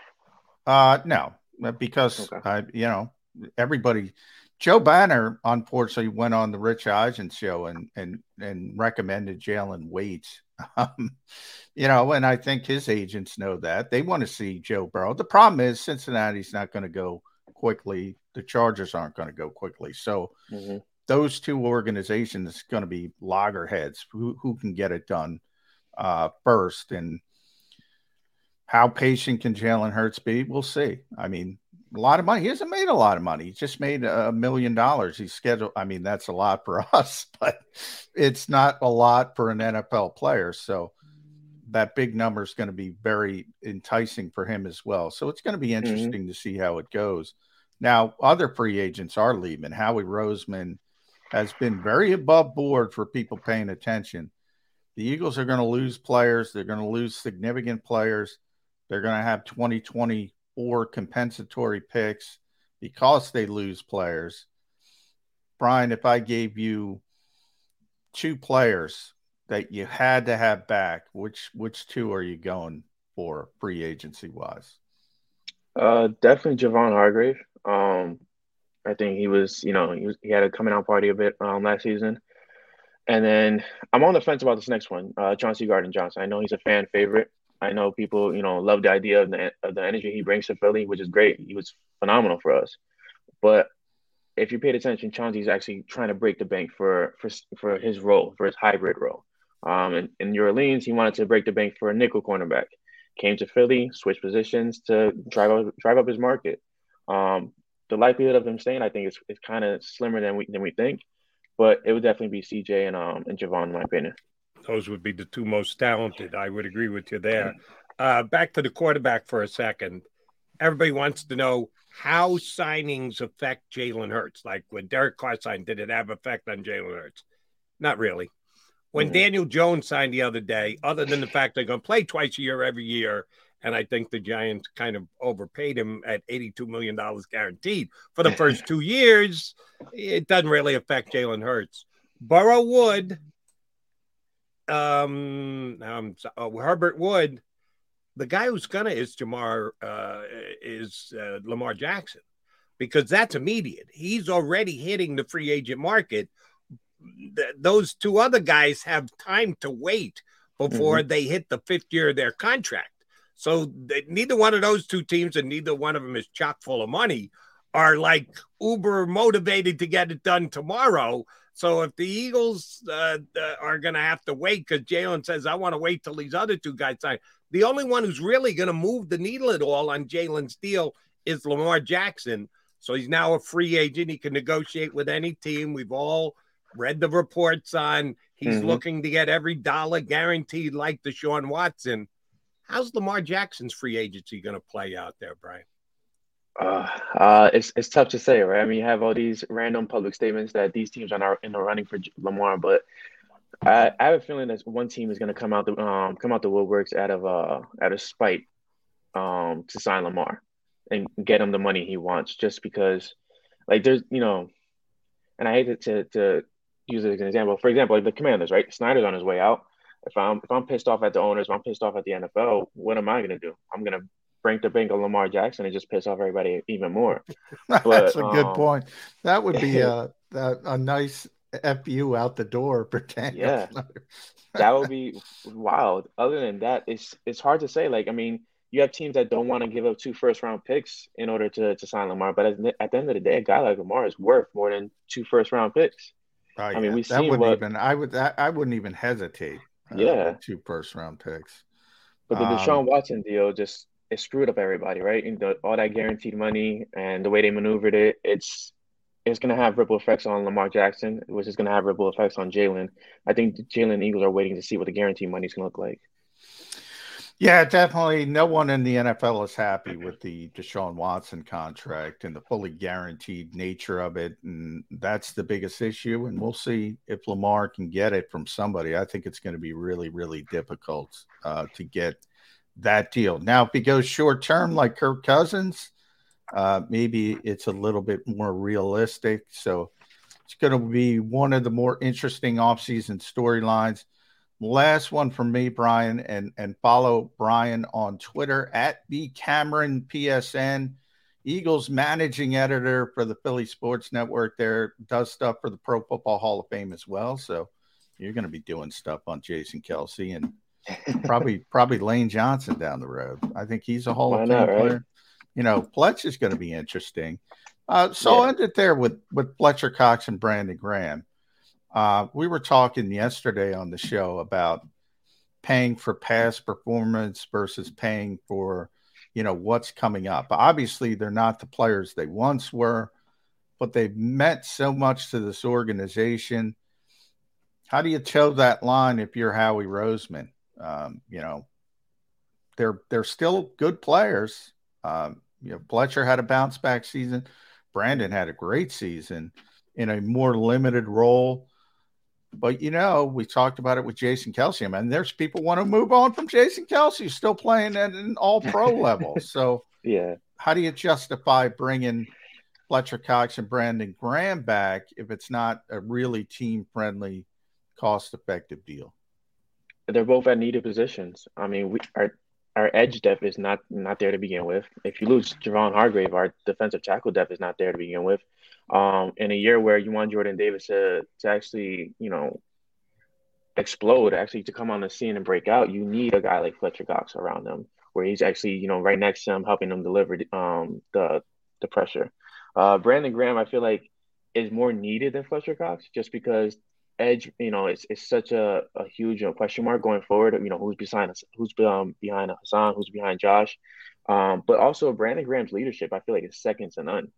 Uh, no, because okay. I, you know, everybody. Joe Banner unfortunately went on the Rich Eisen show and and and recommended Jalen Waits. *laughs* Um, you know, and I think his agents know that they want to see Joe Burrow. The problem is Cincinnati's not going to go quickly. The Chargers aren't going to go quickly. So mm-hmm. those two organizations are going to be loggerheads who who can get it done uh, first and how patient can Jalen Hurts be? We'll see. I mean, a lot of money. He hasn't made a lot of money. He just made a million dollars. He's scheduled. I mean, that's a lot for *laughs* us, but it's not a lot for an NFL player. So that big number is going to be very enticing for him as well. So it's going to be mm-hmm. interesting mm-hmm. to see how it goes. Now, other free agents are leaving. Howie Roseman has been very above board for people paying attention. The Eagles are going to lose players. They're going to lose significant players. They're going to have 2024 compensatory picks because they lose players. Brian, if I gave you two players that you had to have back, which which two are you going for free agency wise? Uh, definitely Javon Hargrave. Um, I think he was, you know, he was he had a coming out party a bit um, last season. And then I'm on the fence about this next one, uh, Chauncey Gardner Johnson. I know he's a fan favorite. I know people, you know, love the idea of the, of the energy he brings to Philly, which is great. He was phenomenal for us. But if you paid attention, Chauncey's actually trying to break the bank for for for his role, for his hybrid role. Um, in, in New Orleans, he wanted to break the bank for a nickel cornerback. Came to Philly, switched positions to drive up drive up his market. Um, the likelihood of him staying, I think, is, is kind of slimmer than we than we think. But it would definitely be CJ and um and Javon, in my opinion those would be the two most talented. I would agree with you there. Uh, back to the quarterback for a second. Everybody wants to know how signings affect Jalen Hurts. Like when Derek Carr signed, did it have effect on Jalen Hurts? Not really. When mm-hmm. Daniel Jones signed the other day, other than the fact they're going to play twice a year every year, and I think the Giants kind of overpaid him at $82 million guaranteed for the *laughs* first two years, it doesn't really affect Jalen Hurts. Burrow would, um, um oh, Herbert would, the guy who's gonna is Jamar uh, is uh, Lamar Jackson because that's immediate. He's already hitting the free agent market. Th- those two other guys have time to wait before mm-hmm. they hit the fifth year of their contract. So they, neither one of those two teams and neither one of them is chock full of money are like uber motivated to get it done tomorrow. So if the Eagles uh, uh, are going to have to wait because Jalen says, I want to wait till these other two guys sign, the only one who's really going to move the needle at all on Jalen's deal is Lamar Jackson. So he's now a free agent. He can negotiate with any team. We've all read the reports on he's mm-hmm. looking to get every dollar guaranteed like Deshaun Watson. How's Lamar Jackson's free agency going to play out there, Brian? Uh, uh, it's it's tough to say, right? I mean, you have all these random public statements that these teams are not in the running for Lamar, but I, I have a feeling that one team is going to come out the um come out the woodworks out of uh out of spite um to sign Lamar and get him the money he wants, just because like there's you know, and I hate to to, to use it as an example. For example, like the Commanders, right? Snyder's on his way out. If I'm if I'm pissed off at the owners, if I'm pissed off at the NFL, what am I going to do? I'm going to break the bank of Lamar Jackson and just piss off everybody even more. *laughs* But, That's a good um, point. That would be *laughs* a, a, a nice fu out the door for Yeah, *laughs* that would be wild. Other than that, it's it's hard to say. Like, I mean, you have teams that don't want to give up two first round picks in order to to sign Lamar, but at, at the end of the day, a guy like Lamar is worth more than two first round picks. Oh, yeah. I mean, we that wouldn't what, even I would I, I wouldn't even hesitate. Uh, yeah, two first round picks. But the Deshaun um, Watson deal just it screwed up everybody, right? And the, all that guaranteed money and the way they maneuvered it, it's it's going to have ripple effects on Lamar Jackson, which is going to have ripple effects on Jalen. I think Jalen Eagles are waiting to see what the guaranteed money is going to look like. Yeah, definitely. No one in the NFL is happy with the Deshaun Watson contract and the fully guaranteed nature of it. And that's the biggest issue. And we'll see if Lamar can get it from somebody. I think it's going to be really, really difficult uh, to get that deal. Now, if he goes short term like Kirk Cousins, uh, maybe it's a little bit more realistic. So it's going to be one of the more interesting offseason storylines. Last one from me, Brian, and and follow Brian on Twitter at B Cameron PSN. Eagles managing editor for the Philly Sports Network. There does stuff for the Pro Football Hall of Fame as well. So you're going to be doing stuff on Jason Kelce and probably probably Lane Johnson down the road. I think he's a Hall Why of Fame player. Right? You know, Fletch is going to be interesting. Uh, so yeah. I'll end it there with with Fletcher Cox and Brandon Graham. Uh, we were talking yesterday on the show about paying for past performance versus paying for, you know, what's coming up. Obviously, they're not the players they once were, but they've meant so much to this organization. How do you toe that line if you're Howie Roseman? Um, you know, they're they're still good players. Um, you know, Fletcher had a bounce back season. Brandon had a great season in a more limited role. But you know, we talked about it with Jason Kelce, I mean, there's people want to move on from Jason Kelce, still playing at an all pro *laughs* level. So yeah, how do you justify bringing Fletcher Cox and Brandon Graham back if it's not a really team friendly, cost effective deal? They're both at needed positions. I mean, we our our edge depth is not not there to begin with. If you lose Javon Hargrave, our defensive tackle depth is not there to begin with um, in a year where you want Jordan Davis to, to actually, you know, explode, actually to come on the scene and break out, you need a guy like Fletcher Cox around them, where he's actually, you know, right next to him, helping them deliver um, the the pressure. Uh, Brandon Graham, I feel like, is more needed than Fletcher Cox, just because edge, you know, it's, it's such a, a huge you know, question mark going forward. You know, who's behind us? who's um, behind Haason, who's behind Josh, um, but also Brandon Graham's leadership. I feel like is second to none.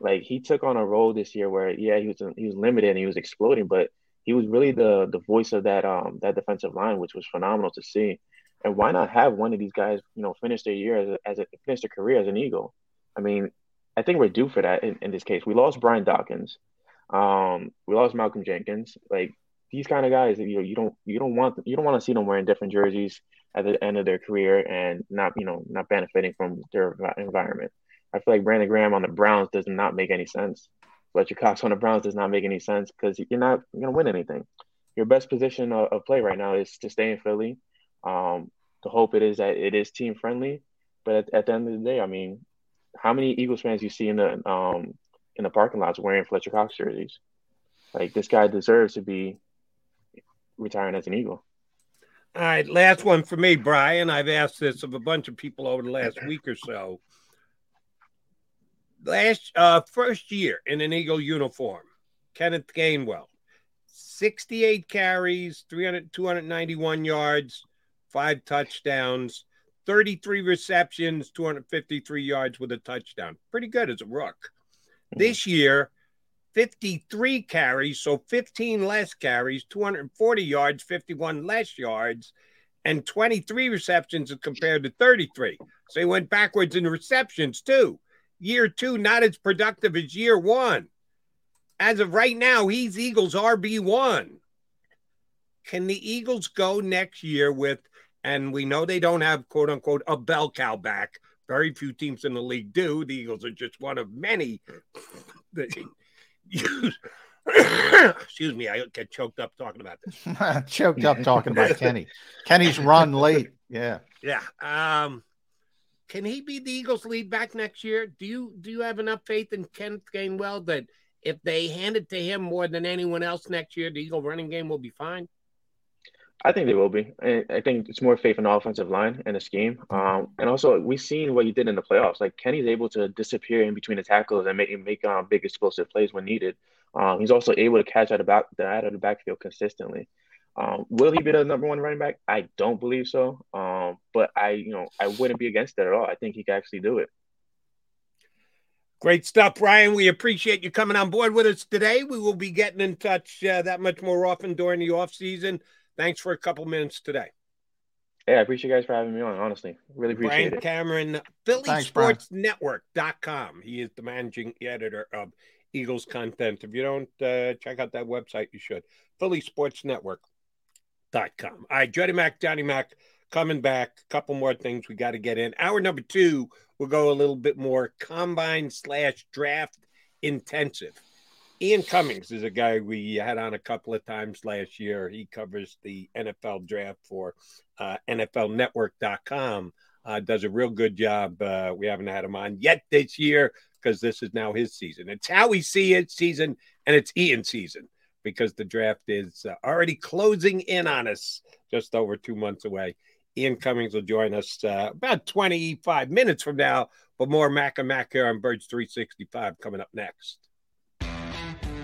Like he took on a role this year where yeah he was he was limited and he was exploding, but he was really the the voice of that um that defensive line, which was phenomenal to see. And why not have one of these guys you know finish their year as a, as a finish their career as an Eagle? I mean, I think we're due for that in, in this case. We lost Brian Dawkins, um, we lost Malcolm Jenkins. Like these kind of guys, you know, you don't you don't want you don't want to see them wearing different jerseys at the end of their career and not you know not benefiting from their environment. I feel like Brandon Graham on the Browns does not make any sense. Fletcher Cox on the Browns does not make any sense because you're not going to win anything. Your best position of, of, play right now is to stay in Philly. Um, the hope it is that it is team friendly, but at, at, the end of the day, I mean, how many Eagles fans you see in the um, in the parking lots wearing Fletcher Cox jerseys? Like this guy deserves to be retiring as an Eagle. All right, last one for me, Brian. I've asked this of a bunch of people over the last week or so last uh, first year in an Eagle uniform, Kenneth Gainwell, 68 carries, 300, 291 yards, five touchdowns, 33 receptions, 253 yards with a touchdown. Pretty good as a rook. Mm-hmm. This year, 53 carries, so 15 less carries, 240 yards, 51 less yards, and 23 receptions as compared to 33. So he went backwards in receptions too year two not as productive as year one. As of right now, he's Eagles RB1. Can the Eagles go next year with, and we know they don't have quote unquote a bell cow back. Very few teams in the league do. The Eagles are just one of many *laughs* that *laughs* use. *coughs* Excuse me, I get choked up talking about this. *laughs* choked up talking about Kenny. Kenny's run late. Yeah. Yeah. Um, can he be the Eagles' lead back next year? Do you do you have enough faith in Kenneth Gainwell that if they hand it to him more than anyone else next year, the Eagle running game will be fine? I think they will be. I think it's more faith in the offensive line and the scheme. Um, and also, we've seen what he did in the playoffs. Like Kenny's able to disappear in between the tackles and make make um, big explosive plays when needed. Um, he's also able to catch out of back out of the backfield consistently. Um, will he be the number one running back? I don't believe so. Um, but I, you know, I wouldn't be against it at all. I think he can actually do it. Great stuff, Brian. We appreciate you coming on board with us today. We will be getting in touch uh, that much more often during the off season. Thanks for a couple minutes today. Yeah, I appreciate you guys for having me on. Honestly, really appreciate it. Brian it. Cameron, PhillySportsNetwork.com. He is the managing editor of Eagles content. If you don't uh, check out that website, you should. PhillySportsNetwork.com. All right, Jody Mac, Johnny Mac, coming back. A couple more things we got to get in. Hour number two, we'll go a little bit more combine slash draft intensive. Ian Cummings is a guy we had on a couple of times last year. He covers the NFL draft for uh, NFLnetwork.com. Uh, does a real good job. Uh, we haven't had him on yet this year because this is now his season. It's how we see it season, and it's Ian season because the draft is uh, already closing in on us, just over two months away. Ian Cummings will join us uh, about 25 minutes from now, but more Mac and Mac here on Birds 365 coming up next.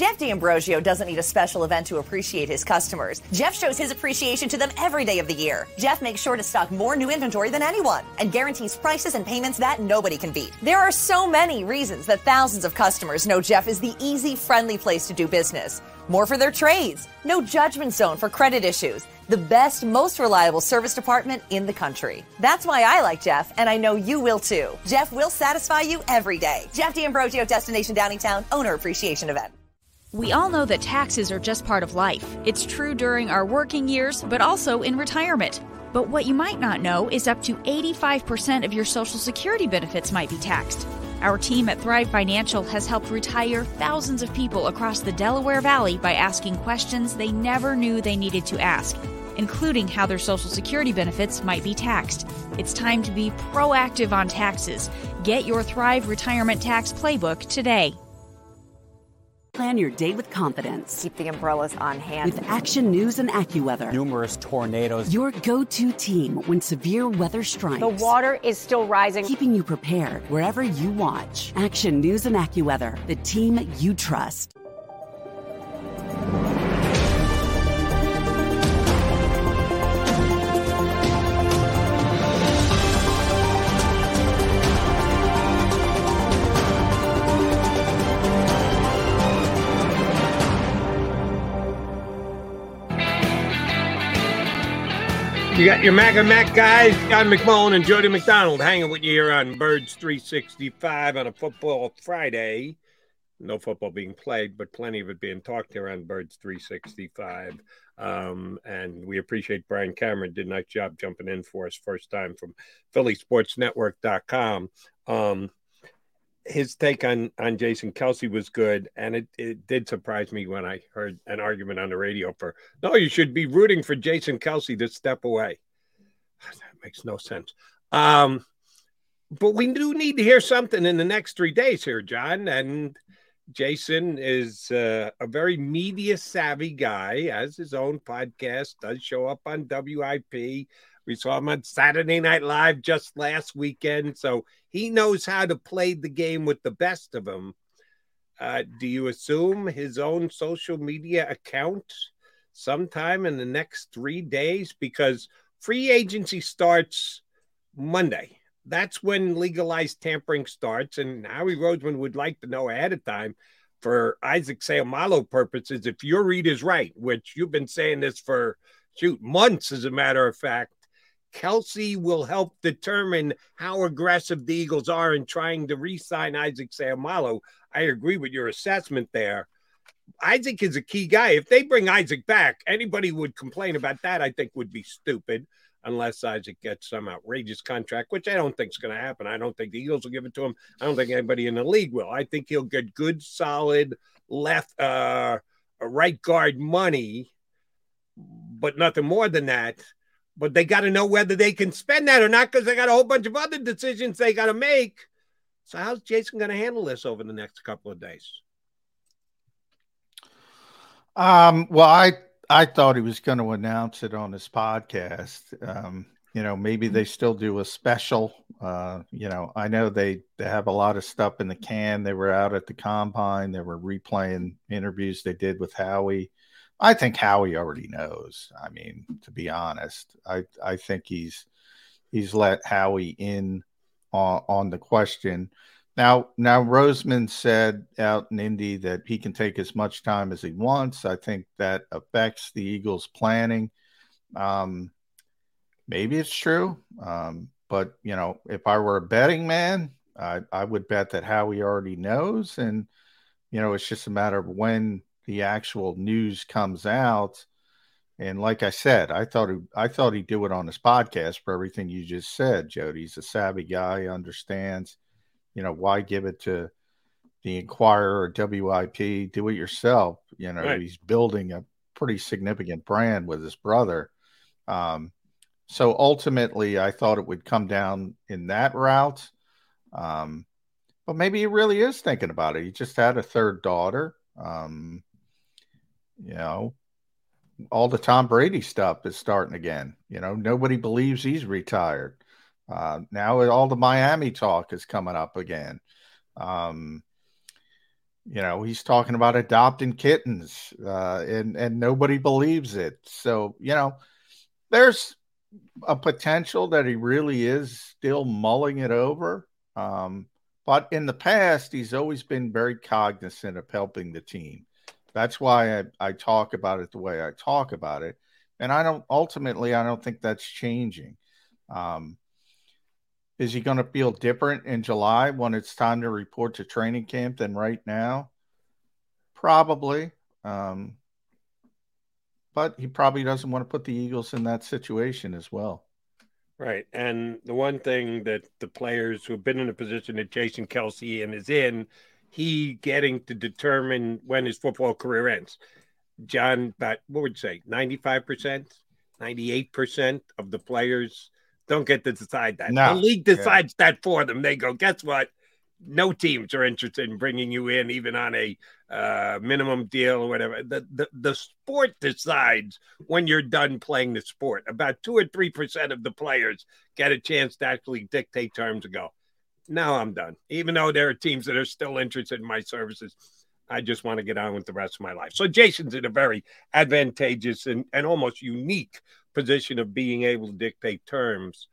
Jeff D'Ambrosio doesn't need a special event to appreciate his customers. Jeff shows his appreciation to them every day of the year. Jeff makes sure to stock more new inventory than anyone and guarantees prices and payments that nobody can beat. There are so many reasons that thousands of customers know Jeff is the easy, friendly place to do business. More for their trades, no judgment zone for credit issues, the best, most reliable service department in the country. That's why I like Jeff, and I know you will too. Jeff will satisfy you every day. Jeff D'Ambrosio, Destination Downingtown, Owner Appreciation Event. We all know that taxes are just part of life. It's true during our working years, but also in retirement. But what you might not know is up to 85% of your Social Security benefits might be taxed. Our team at Thrive Financial has helped retire thousands of people across the Delaware Valley by asking questions they never knew they needed to ask, including how their Social Security benefits might be taxed. It's time to be proactive on taxes. Get your Thrive Retirement Tax Playbook today. Plan your day with confidence. Keep the umbrellas on hand. With Action News and AccuWeather. Numerous tornadoes. Your go to team when severe weather strikes. The water is still rising. Keeping you prepared wherever you watch. Action News and AccuWeather, the team you trust. You got your Mac and Mac guys, John McMullen and Jody McDonald hanging with you here on Birds 365 on a football Friday. No football being played, but plenty of it being talked here on Birds 365. Um, and we appreciate Brian Cameron did a nice job jumping in for us first time from PhillySportsNetwork.com. Um, his take on on Jason Kelce was good, and it, it did surprise me when I heard an argument on the radio for no, you should be rooting for Jason Kelce to step away. *sighs* That makes no sense. Um, but we do need to hear something in the next three days here, John. And Jason is uh, a very media savvy guy, has his own podcast, does show up on WIP. We saw him on Saturday Night Live just last weekend. So he knows how to play the game with the best of them. Uh, do you assume his own social media account sometime in the next three days? Because free agency starts Monday. That's when legalized tampering starts. And Howie Roseman would like to know ahead of time for Isaac Seumalo purposes, if your read is right, which you've been saying this for shoot months, as a matter of fact, Kelce will help determine how aggressive the Eagles are in trying to re-sign Isaac Seumalo. I agree with your assessment there. Isaac is a key guy. If they bring Isaac back, anybody would complain about that. I think would be stupid unless Isaac gets some outrageous contract, which I don't think is going to happen. I don't think the Eagles will give it to him. I don't think anybody in the league will. I think he'll get good, solid left, uh, right guard money, but nothing more than that. But they got to know whether they can spend that or not because they got a whole bunch of other decisions they got to make. So, how's Jason going to handle this over the next couple of days? Um, well, I I thought he was going to announce it on his podcast. Um, you know, maybe they still do a special. Uh, you know, I know they they have a lot of stuff in the can. They were out at the combine. They were replaying interviews they did with Howie. I think Howie already knows. I mean, to be honest, I I think he's he's let Howie in on on the question. Now, now Roseman said out in Indy that he can take as much time as he wants. I think that affects the Eagles' planning. Um, maybe it's true, um, but you know, if I were a betting man, I, I would bet that Howie already knows, and you know, it's just a matter of when the actual news comes out. And like I said, I thought he, I thought he'd do it on his podcast for everything you just said, Jody. He's a savvy guy, understands you know, why give it to the Inquirer or WIP? Do it yourself. You know, right. he's building a pretty significant brand with his brother. Um, so ultimately, I thought it would come down in that route. Um, but maybe he really is thinking about it. He just had a third daughter. Um, you know, all the Tom Brady stuff is starting again. You know, nobody believes he's retired. Uh, now all the Miami talk is coming up again. Um, you know, he's talking about adopting kittens, uh, and and nobody believes it. So you know, there's a potential that he really is still mulling it over. Um, but in the past, he's always been very cognizant of helping the team. That's why I, I talk about it the way I talk about it. And I don't ultimately, I don't think that's changing. Um, is he going to feel different in July when it's time to report to training camp than right now? Probably. Um, but he probably doesn't want to put the Eagles in that situation as well. Right. And the one thing that the players who've been in a position that Jason Kelce and is in, he getting to determine when his football career ends. John, but what would you say, 95%, 98% of the players don't get to decide that. No. The league decides yeah. that for them. They go, guess what? No teams are interested in bringing you in, even on a uh, minimum deal or whatever. The, the the sport decides when you're done playing the sport. About two or three percent of the players get a chance to actually dictate terms and go. Now I'm done. Even though there are teams that are still interested in my services, I just want to get on with the rest of my life. So Jason's in a very advantageous and, and almost unique position of being able to dictate terms.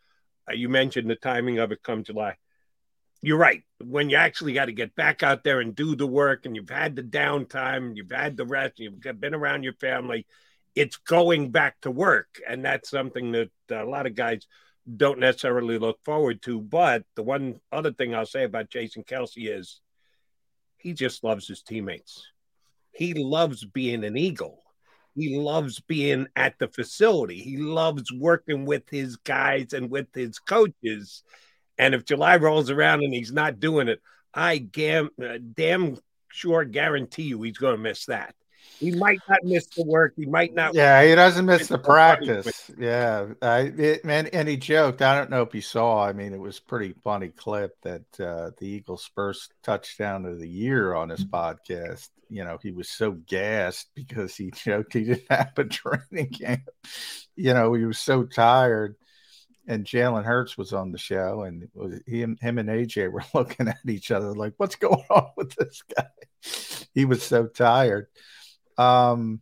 Uh, you mentioned the timing of it come July. You're right. When you actually got to get back out there and do the work, and you've had the downtime, and you've had the rest, you've been around your family, it's going back to work, and that's something that a lot of guys don't necessarily look forward to. But the one other thing I'll say about Jason Kelce is he just loves his teammates. He loves being an Eagle. He loves being at the facility. He loves working with his guys and with his coaches. And if July rolls around and he's not doing it, I damn, uh, damn sure guarantee you he's going to miss that. He might not miss the work. He might not. Yeah, he doesn't miss the practice. Yeah, I it, and, and he joked. I don't know if you saw. I mean, it was pretty funny clip that uh, the Eagles' first touchdown of the year on his podcast. You know, he was so gassed because he *laughs* joked he didn't have a training camp. You know, he was so tired. And Jalen Hurts was on the show, and was, he, him and AJ were *laughs* looking at each other like, "What's going on with this guy?" He was so tired. Um,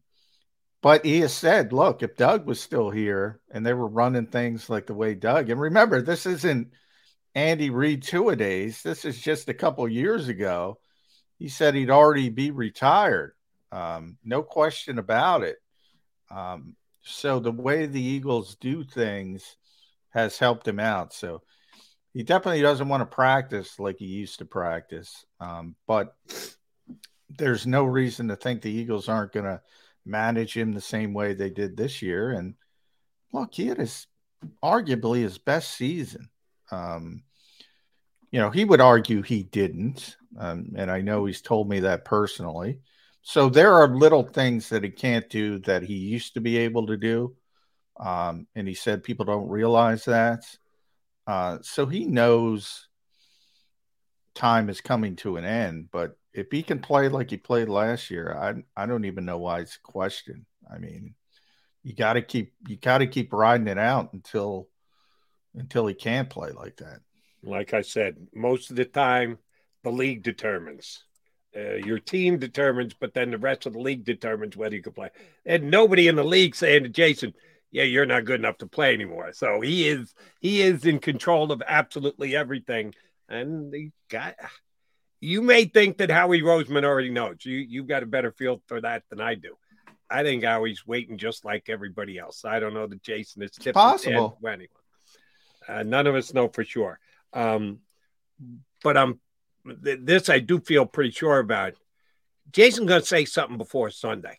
but he has said, look, if Doug was still here and they were running things like the way Doug, and remember, this isn't Andy Reid two a days. This is just a couple years ago. He said he'd already be retired. Um, no question about it. Um, so the way the Eagles do things has helped him out. So he definitely doesn't want to practice like he used to practice. Um, but there's no reason to think the Eagles aren't going to manage him the same way they did this year. And look, he had his arguably his best season. Um, you know, he would argue he didn't. Um, and I know he's told me that personally. So there are little things that he can't do that he used to be able to do. Um, and he said people don't realize that. Uh, so he knows time is coming to an end, but if he can play like he played last year, I I don't even know why it's a question. I mean, you got to keep you got to keep riding it out until until he can't play like that. Like I said, most of the time the league determines. Uh, your team determines, but then the rest of the league determines whether you can play. And nobody in the league saying to Jason, "Yeah, you're not good enough to play anymore." So he is he is in control of absolutely everything, and he got you may think that Howie Roseman already knows. You you've got a better feel for that than I do. I think Howie's waiting just like everybody else. I don't know that Jason is tipped possible. anyone. Uh, none of us know for sure. Um, but I'm th- this I do feel pretty sure about. Jason's going to say something before Sunday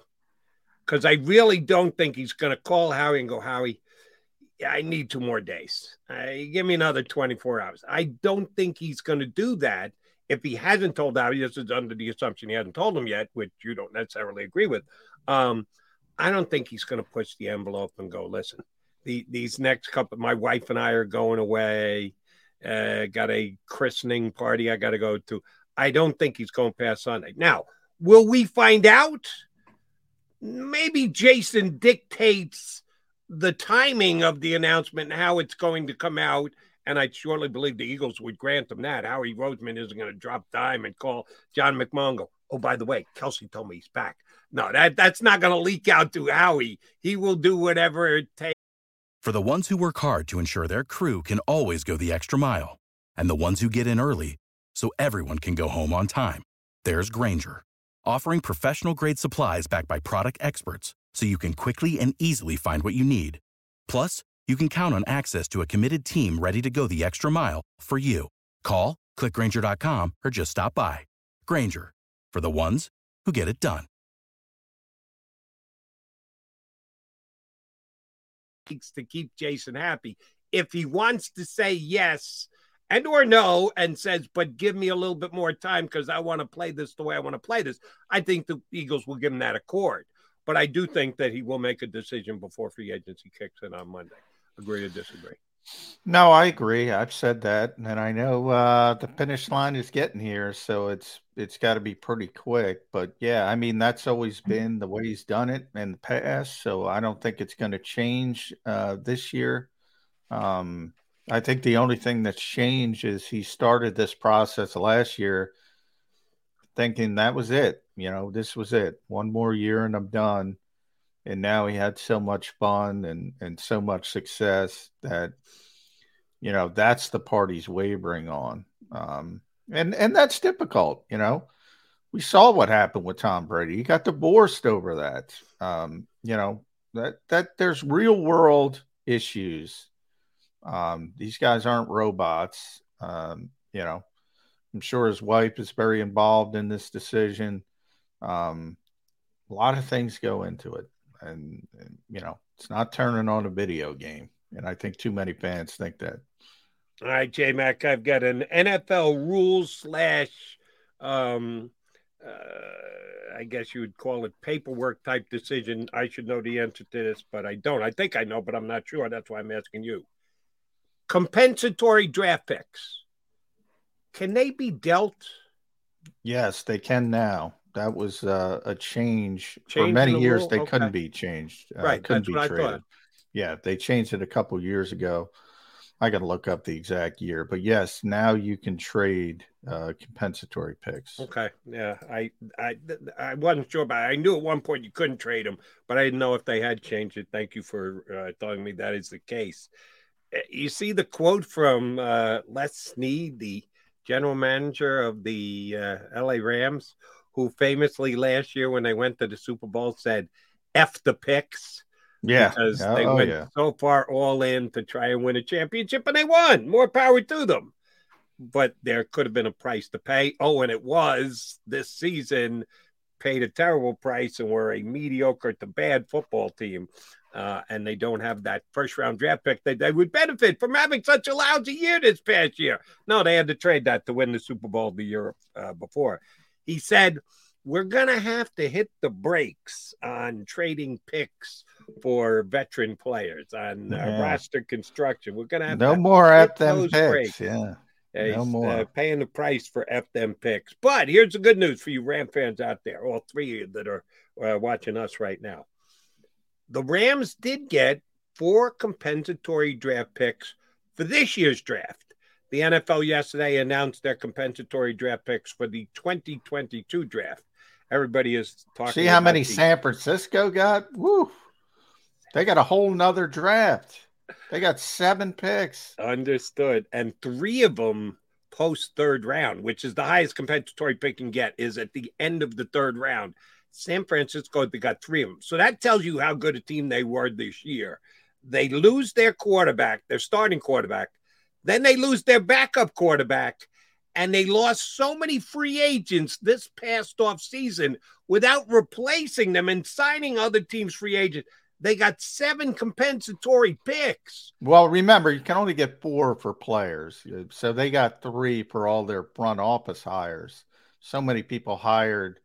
because I really don't think he's going to call Howie and go, Howie, I need two more days. Uh, give me another 24 hours. I don't think he's going to do that if he hasn't told Howie, this is under the assumption he hasn't told him yet, which you don't necessarily agree with. Um, I don't think he's going to push the envelope and go, listen, the, these next couple, my wife and I are going away, uh, got a christening party I got to go to. I don't think he's going past Sunday. Now, will we find out? Maybe Jason dictates the timing of the announcement and how it's going to come out and I surely believe the Eagles would grant them that. Howie Roseman isn't going to drop dime and call John McMullen. oh, by the way, Kelce told me he's back. No, that that's not going to leak out to Howie. He will do whatever it takes. For the ones who work hard to ensure their crew can always go the extra mile, and the ones who get in early so everyone can go home on time, there's Grainger, offering professional grade supplies backed by product experts, so you can quickly and easily find what you need. Plus you can count on access to a committed team ready to go the extra mile for you. Call, clickgrainger.com, or just stop by. Grainger, for the ones who get it done. To keep Jason happy. If he wants to say yes and or no and says, but give me a little bit more time because I want to play this the way I want to play this, I think the Eagles will give him that accord. But I do think that he will make a decision before free agency kicks in on Monday agree to disagree. No, I agree. I've said that, and I know uh, the finish line is getting here, so it's it's got to be pretty quick. But yeah, I mean that's always been the way he's done it in the past, so I don't think it's going to change uh, this year. Um, I think the only thing that's changed is he started this process last year, thinking that was it. You know, this was it. One more year and I'm done and now he had so much fun and and so much success that you know that's the part he's wavering on um and and that's difficult you know? We saw what happened with tom brady. He got divorced over that um you know that that there's real world issues. Um these guys aren't robots um you know? I'm sure his wife is very involved in this decision. Um a lot of things go into it and, and you know it's not turning on a video game, and I think too many fans think that. All right, J Mac, I've got an NFL rules slash um, uh, I guess you would call it paperwork type decision. I should know the answer to this, but I don't. I think I know, but I'm not sure. That's why I'm asking you. Compensatory draft picks. Can they be dealt? Yes, they can now. That was uh, a change. Change For many the years, they Okay. couldn't be changed. Uh, Right, couldn't that's be traded. thought. Yeah, they changed it a couple years ago. I got to look up the exact year, but yes, now you can trade uh, compensatory picks. Okay, yeah, I I I wasn't sure, but I knew at one point you couldn't trade them, but I didn't know if they had changed it. Thank you for uh, telling me that is the case. Uh, You see the quote from uh, Les Snead, the general manager of the uh, LA Rams, who famously last year when they went to the Super Bowl said, "F the picks." Yeah. because Yeah, they oh, went yeah. so far all in to try and win a championship, and they won. More power to them. But there could have been a price to pay. Oh, and it was this season paid a terrible price and were a mediocre to bad football team. Uh, and they don't have that first round draft pick that they would benefit from having such a lousy year this past year. No, they had to trade that to win the Super Bowl the year uh, before. He said, We're going to have to hit the brakes on trading picks for veteran players on uh, Yeah. roster construction. We're going to have No to more at them picks. brakes. Yeah. Yeah, No more. Uh, paying the price for F them picks. But here's the good news for you Ram fans out there, all three of you that are uh, watching us right now. The Rams did get four compensatory draft picks for this year's draft. The NFL yesterday announced their compensatory draft picks for the 2022 draft. Everybody is talking. See how many the- San Francisco got? Woo. They got a whole nother draft. They got seven picks. Understood. And three of them post third round, which is the highest compensatory pick can get, is at the end of the third round. San Francisco, they got three of them. So that tells you how good a team they were this year. They lose their quarterback, their starting quarterback. Then they lose their backup quarterback. And they lost so many free agents this past off season without replacing them and signing other teams' free agents. They got seven compensatory picks. Well, remember, you can only get four for players. So they got three for all their front office hires. So many people hired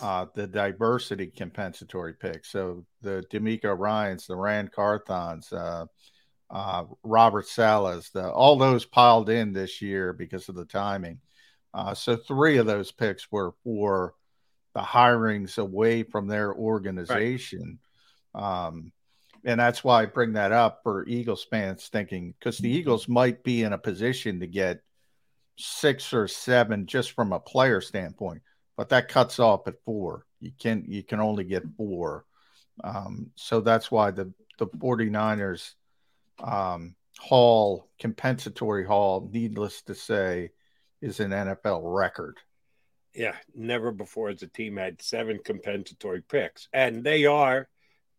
uh, the diversity compensatory picks. So the DeMeco Ryans, the Ran Carthons, uh, uh, Robert Saleh, the, all those piled in this year because of the timing. Uh, so three of those picks were for the hirings away from their organization. Um, and that's why I bring that up for Eagles fans thinking because the Eagles might be in a position to get six or seven just from a player standpoint, but that cuts off at four. You can you can only get four. Um, so that's why the the 49ers um, haul compensatory haul, needless to say, is an NFL record. Yeah, never before has a team had seven compensatory picks. And they are,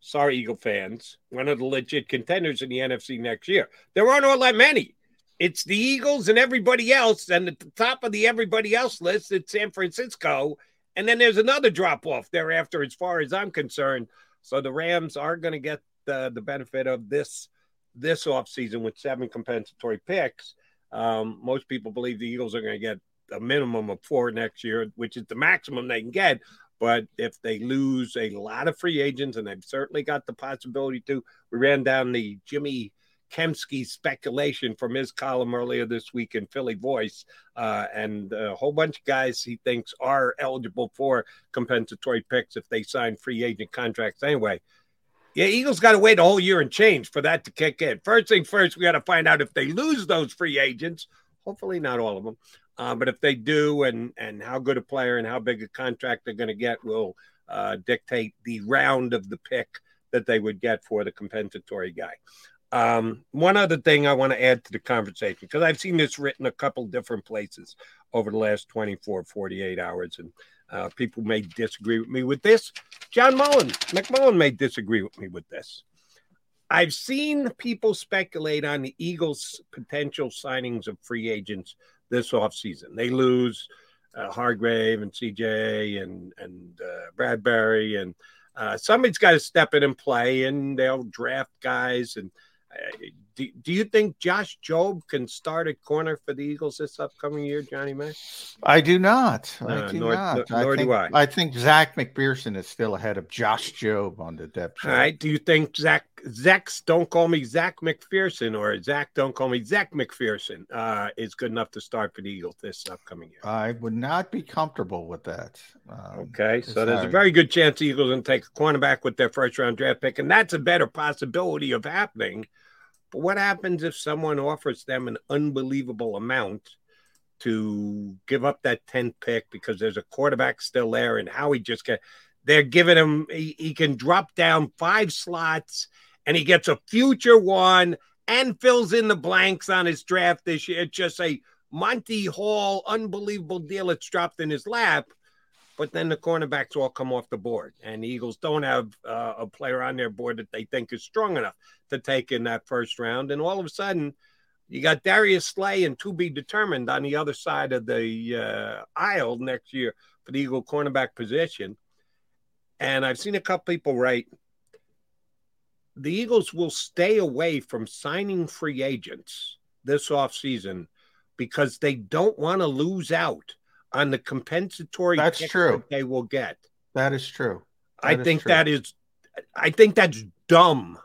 sorry, Eagle fans, one of the legit contenders in the NFC next year. There aren't all that many. It's the Eagles and everybody else. And at the top of the everybody else list, it's San Francisco. And then there's another drop off thereafter, as far as I'm concerned. So the Rams are going to get the, the benefit of this this offseason with seven compensatory picks. Um, most people believe the Eagles are going to get a minimum of four next year, which is the maximum they can get. But if they lose a lot of free agents, and they've certainly got the possibility to, we ran down the Jimmy Kempski speculation from his column earlier this week in Philly Voice, uh, and a whole bunch of guys he thinks are eligible for compensatory picks if they sign free agent contracts anyway. Yeah, Eagles got to wait a whole year and change for that to kick in. First thing first, we got to find out if they lose those free agents. Hopefully, not all of them, uh, but if they do, and and how good a player and how big a contract they're going to get will uh, dictate the round of the pick that they would get for the compensatory guy. Um, one other thing I want to add to the conversation because I've seen this written a couple different places over the last 24, 48 hours, and uh, people may disagree with me with this. John Mullen, McMullen may disagree with me with this. I've seen people speculate on the Eagles' potential signings of free agents this offseason. They lose uh, Hargrave and CJ and and uh, Bradberry, and uh, somebody's got to step in and play, and they'll draft guys. And uh, do, do you think Josh Jobe can start at corner for the Eagles this upcoming year, Johnny May? I do not. I Uh, do nor- not. nor- nor think, do I. I think Zach McPhearson is still ahead of Josh Jobe on the depth chart. right. Do you think Zach Zach's don't call me Zach McPhearson or Zach don't call me Zach McPhearson uh, is good enough to start for the Eagles this upcoming year? I would not be comfortable with that. Um, Okay, so there's a very good chance the Eagles to take a cornerback with their first round draft pick, and that's a better possibility of happening. But what happens if someone offers them an unbelievable amount to give up that 10th pick because there's a quarterback still there and how he just get they're giving him he, he can drop down five slots and he gets a future one and fills in the blanks on his draft this year. It's just a Monty Hall unbelievable deal that's dropped in his lap but then the cornerbacks all come off the board, and the Eagles don't have uh, a player on their board that they think is strong enough to take in that first round. And all of a sudden, you got Darius Slay and to be determined on the other side of the uh, aisle next year for the Eagle cornerback position. And I've seen a couple people write the Eagles will stay away from signing free agents this offseason because they don't want to lose out on the compensatory That's true. that they will get. That is true. I That is think true. that is I think that's dumb.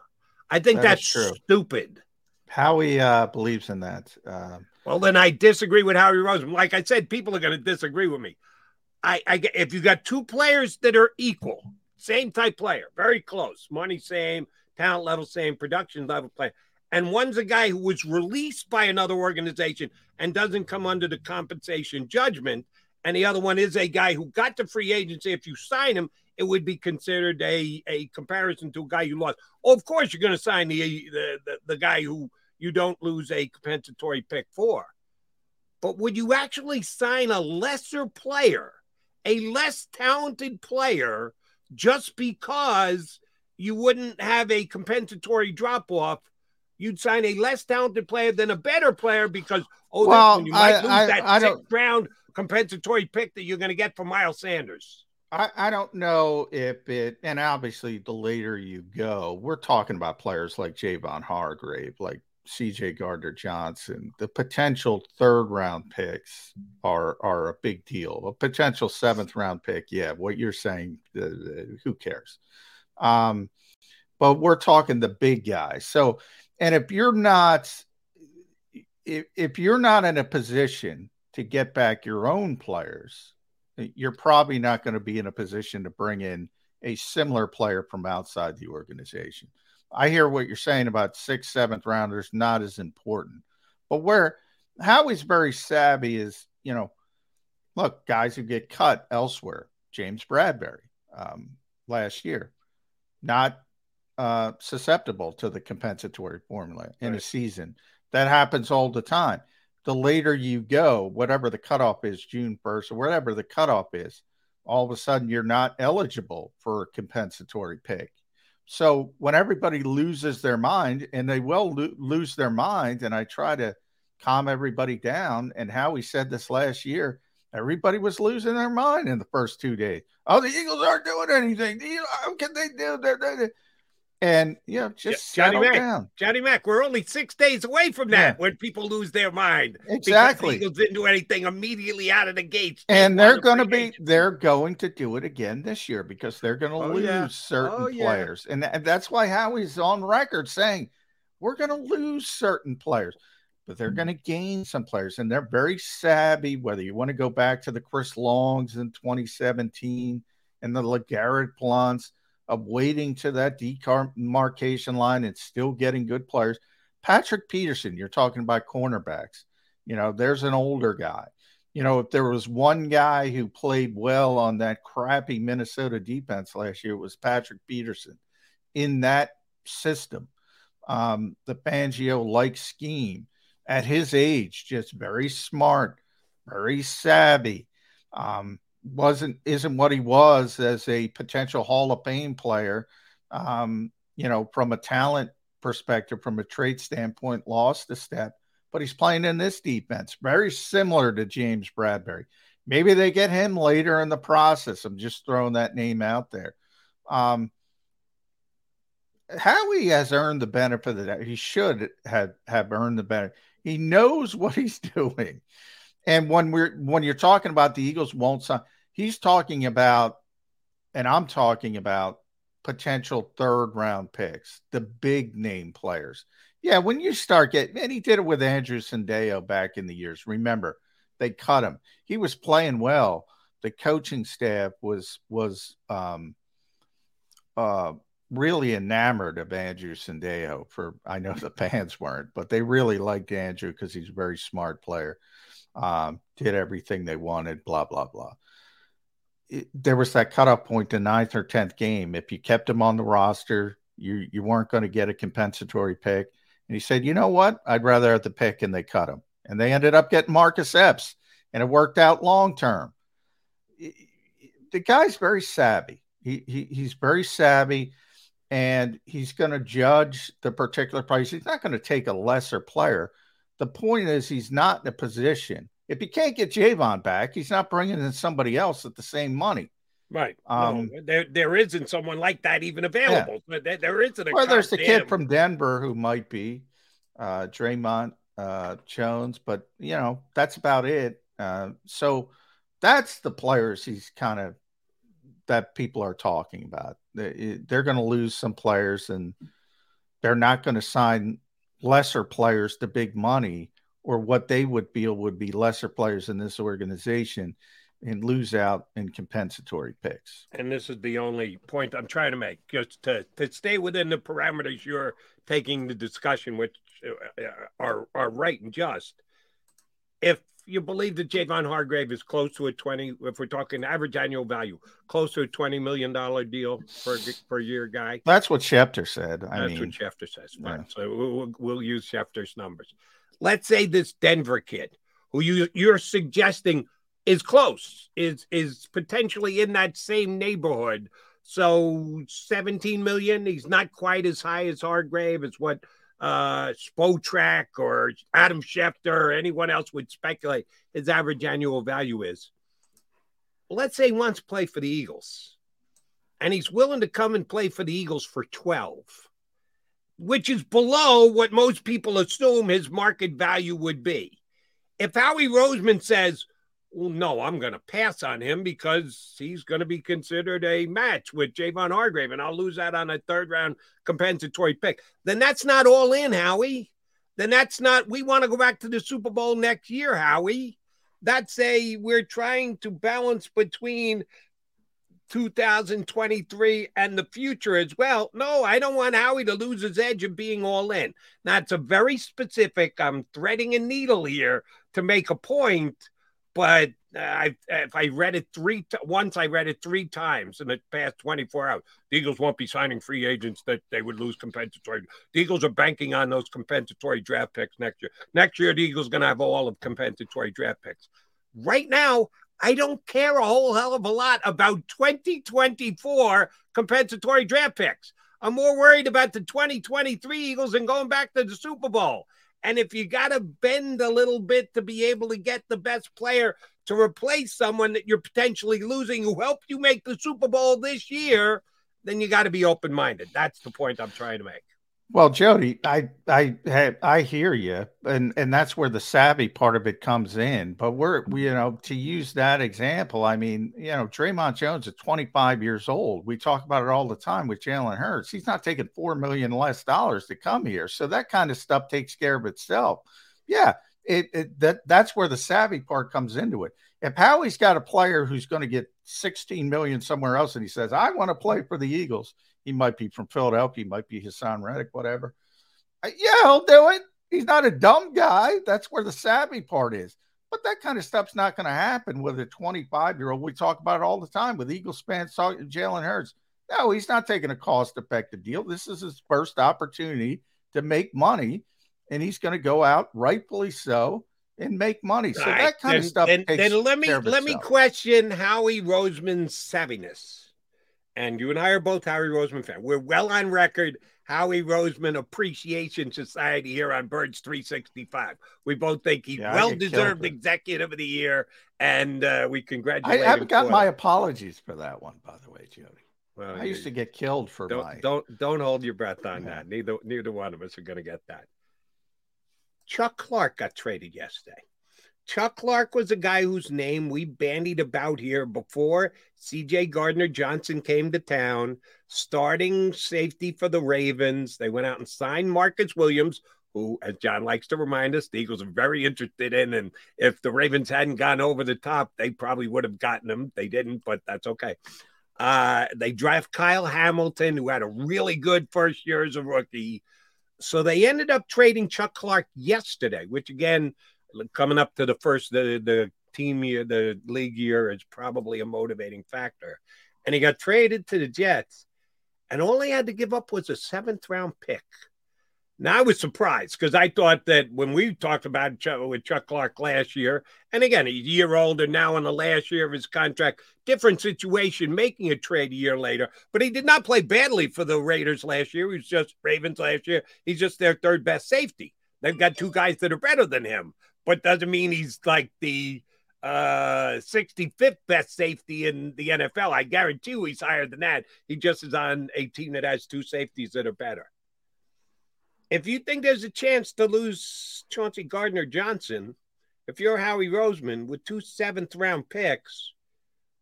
I think That that's true. stupid. Howie uh, believes in that. Um, Well, then I disagree with Howie Roseman. Like I said, people are going to disagree with me. I, I if you got two players that are equal, same type player, very close, money same, talent level same, production level player, and one's a guy who was released by another organization and doesn't come under the compensation judgment, and the other one is a guy who got to free agency. If you sign him, it would be considered a, a comparison to a guy you lost. Oh, of course, you're going to sign the, the the the guy who you don't lose a compensatory pick for. But would you actually sign a lesser player, a less talented player, just because you wouldn't have a compensatory drop off? You'd sign a less talented player than a better player because, oh, Well, you might I- lose I- that I sixth round compensatory pick that you're going to get for Miles Sanders. I, I don't know if it, and obviously the later you go, we're talking about players like Javon Hargrave, like CJ Gardner Johnson. The potential third round picks are are a big deal. A potential seventh round pick, yeah. What you're saying, uh, who cares? Um, but we're talking the big guys. So, and if you're not, if if you're not in a position to get back your own players, you're probably not going to be in a position to bring in a similar player from outside the organization. I hear what you're saying about sixth, seventh rounders, not as important. But where Howie's very savvy is, you know, look, guys who get cut elsewhere, James Bradberry um, last year, not uh, susceptible to the compensatory formula in a season. That happens all the time. The later you go, whatever the cutoff is, June 1st or whatever the cutoff is, all of a sudden you're not eligible for a compensatory pick. So when everybody loses their mind, and they will lo- lose their mind, and I try to calm everybody down, and Howie said this last year, everybody was losing their mind in the first two days. Oh, the Eagles aren't doing anything. How can they do that? And you know, just Johnny Mac, down. Johnny Mac, we're only six days away from that when people lose their mind. Exactly. Eagles didn't do anything immediately out of the gates. and They they're going to be they're going to do it again this year because they're going to Oh, lose yeah. certain Oh, yeah. players and, and that's why howie's on record saying we're going to lose certain players but they're going to gain some players and they're very savvy whether you want to go back to the chris longs in 2017 and the LeGarrette Blounts of waiting to that demarcation line and still getting good players patrick peterson you're talking about cornerbacks you know there's an older guy you know, if there was one guy who played well on that crappy Minnesota defense last year, it was Patrick Peterson in that system. Um, the Fangio like scheme at his age, just very smart, very savvy. Um, wasn't isn't what he was as a potential Hall of Fame player. Um, you know, from a talent perspective, from a trade standpoint, lost a step but he's playing in this defense, very similar to James Bradberry. Maybe they get him later in the process. I'm just throwing that name out there. Um, Howie has earned the benefit of that. He should have have earned the benefit. He knows what he's *laughs* doing. And when we're when you're talking about the Eagles won't sign, he's talking about, and I'm talking about potential third round picks, the big name players. Yeah, when you start getting, and he did it with Andrew Sendejo back in the years. Remember, they cut him. He was playing well. The coaching staff was was um, uh, really enamored of Andrew Sendejo. For I know the *laughs* fans weren't, but they really liked Andrew because he's a very smart player. Um, did everything they wanted. Blah blah blah. It, there was that cutoff point, the ninth or tenth game. If you kept him on the roster, you you weren't going to get a compensatory pick. And he said, "You know what? I'd rather have the pick," and they cut him. And they ended up getting Marcus Epps, and it worked out long term. The guy's very savvy. He, he he's very savvy and he's going to judge the particular price. He's not going to take a lesser player. The point is, he's not in a position. If he can't get Javon back, he's not bringing in somebody else at the same money. Right. Um, no, there, there isn't someone like that even available. Yeah. There, there isn't. well, there's the kid from Denver who might be uh, Dre'Mont uh, Jones, but you know that's about it. Uh, so that's the players he's kind of that people are talking about. They're going to lose some players, and they're not going to sign lesser players to big money or what they would feel would be lesser players in this organization and lose out in compensatory picks. And this is the only point I'm trying to make, just to, to stay within the parameters you're taking the discussion, which uh, are are right and just. If you believe that Javon Hargrave is close to a 20, if we're talking average annual value, close to a $20 million deal per, a year guy. That's what Schefter said. I That's mean, what Schefter says. Yeah. So we'll, we'll use Schefter's numbers. Let's say this Denver kid who you, you're suggesting is close, is, is potentially in that same neighborhood. So 17 million, he's not quite as high as Hargrave. It's what uh, Spotrac or Adam Schefter or anyone else would speculate his average annual value is. Let's say he wants to play for the Eagles and he's willing to come and play for the Eagles for 12, which is below what most people assume his market value would be. If Howie Roseman says, well, no, I'm going to pass on him because he's going to be considered a match with Javon Hargrave, and I'll lose that on a third round compensatory pick. Then that's not all in, Howie. Then that's not, we want to go back to the Super Bowl next year, Howie. That's a, we're trying to balance between 2023 and the future as well. No, I don't want Howie to lose his edge of being all in. Now, it's a very specific, I'm threading a needle here to make a point but uh, I if I read it three once, I read it three times in the past 24 hours. The Eagles won't be signing free agents that they would lose compensatory. The Eagles are banking on those compensatory draft picks next year. Next year, the Eagles going to have all of compensatory draft picks. Right now, I don't care a whole hell of a lot about 2024 compensatory draft picks. I'm more worried about the 2023 Eagles and going back to the Super Bowl. And if you got to bend a little bit to be able to get the best player to replace someone that you're potentially losing who helped you make the Super Bowl this year, then you got to be open minded. That's the point I'm trying to make. Well, Jody, I I I hear you, and and that's where the savvy part of it comes in. But we're we, you know to use that example, I mean, you know, Dre'Mont Jones is 25 years old. We talk about it all the time with Jalen Hurts. He's not taking four million less dollars to come here, so that kind of stuff takes care of itself. Yeah, it, it that that's where the savvy part comes into it. If Howie's got a player who's going to get 16 million somewhere else, and he says, "I want to play for the Eagles," He might be from Philadelphia. He might be Haason Reddick, whatever. Yeah, he'll do it. He's not a dumb guy. That's where the savvy part is. But that kind of stuff's not going to happen with a 25 year old. We talk about it all the time with Eagles fans talking Jalen Hurts. No, he's not taking a cost effective deal. This is his first opportunity to make money, and he's going to go out, rightfully so, and make money. So right. that kind then, of stuff. Then, then let me let me question Howie Roseman's savviness and you and I are both Howie Roseman fans. We're well on record. Howie Roseman Appreciation Society here on Birds 365. We both think he's yeah, well deserved Executive of the Year, and uh, we congratulate. Him. I haven't got my apologies for that one, by the way, Jody. Well, I used to get killed for don't, my. Don't don't hold your breath on Yeah. that. Neither neither one of us are going to get that. Chuck Clark got traded yesterday. Chuck Clark was a guy whose name we bandied about here before CJ Gardner Johnson came to town, starting safety for the Ravens. They went out and signed Marcus Williams, who, as John likes to remind us, the Eagles are very interested in. And if the Ravens hadn't gone over the top, they probably would have gotten him. They didn't, but that's okay. Uh, they draft Kyle Hamilton, who had a really good first year as a rookie. So they ended up trading Chuck Clark yesterday, which again, coming up to the first the the team year, the league year is probably a motivating factor. And he got traded to the Jets, and all he had to give up was a seventh round pick. Now I was surprised because I thought that when we talked about Chuck, with Chuck Clark last year, and again, a year older now in the last year of his contract, different situation, making a trade a year later. But he did not play badly for the Raiders last year. He was just Ravens last year. He's just their third best safety. They've got two guys that are better than him, but doesn't mean he's like the uh 65th best safety in the NFL. I guarantee you he's higher than that. He just is on a team that has two safeties that are better. If you think there's a chance to lose Chauncey Gardner Johnson, if you're Howie Roseman with two seventh round picks,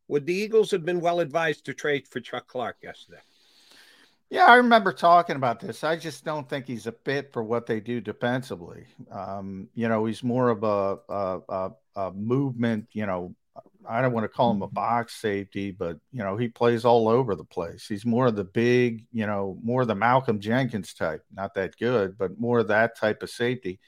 would the Eagles have been well advised to trade for Chuck Clark yesterday? Yeah, I remember talking about this. I just don't think he's a fit for what they do defensively. Um, you know, he's more of a, a, a, a movement. You know, I don't want to call him a box safety, but you know, he plays all over the place. He's more of the big, you know, more of the Malcolm Jenkins type. Not that good, but more of that type of safety.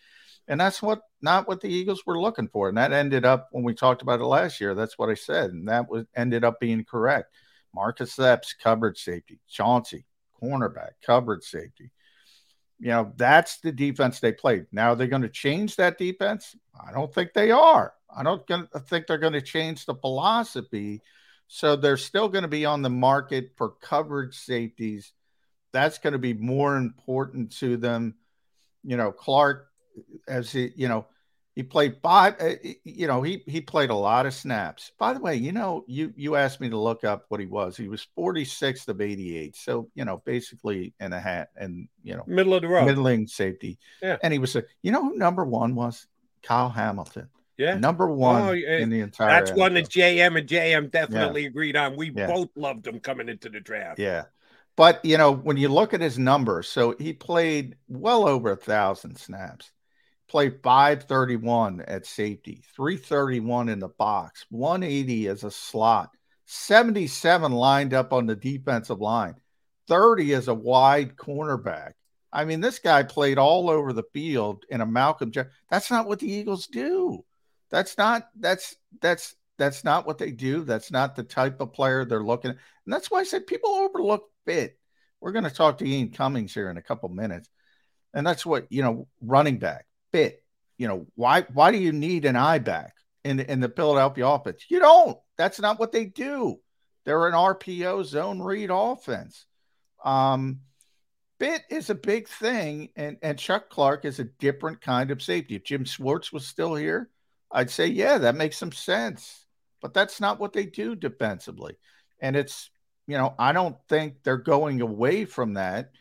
And that's what not what the Eagles were looking for. And that ended up when we talked about it last year. That's what I said, and that was ended up being correct. Marcus Epps, coverage safety. Chauncey, cornerback, coverage safety. You know, that's the defense they played. Now they're going to change that defense. I don't think they are. I don't think they're going to change the philosophy. So they're still going to be on the market for coverage safeties. That's going to be more important to them. You know, Clark, as he, you know, he played five. uh, You know, he he played a lot of snaps. By the way, you know, you you asked me to look up what he was. He was 46th of 88. So you know, basically in a hat and you know, Middle of the road. middling safety. Yeah. And he was a, you know, who number one was Kyle Hamilton. Yeah. Number one Oh, in the entire. That's one that JM and JM definitely agreed on. We Yeah. both loved him coming into the draft. Yeah. But you know, when you look at his numbers, so he played well over a thousand snaps, played 531 at safety, 331 in the box, 180 as a slot, 77 lined up on the defensive line, 30 as a wide cornerback. I mean, this guy played all over the field in a Malcolm. That's not what the Eagles do. That's not that's that's that's not what they do. That's not the type of player they're looking at. And that's why I said people overlook fit. We're going to talk to Ian Cummings here in a couple minutes. And that's what, you know, running back, fit. You know, why why do you need an eye back in the, in the Philadelphia offense? You don't. That's not what they do. They're an RPO zone read offense. Um, Bit is a big thing, and, and Chuck Clark is a different kind of safety. If Jim Schwartz was still here, I'd say, yeah, that makes some sense. But that's not what they do defensively. And it's, you know, I don't think they're going away from that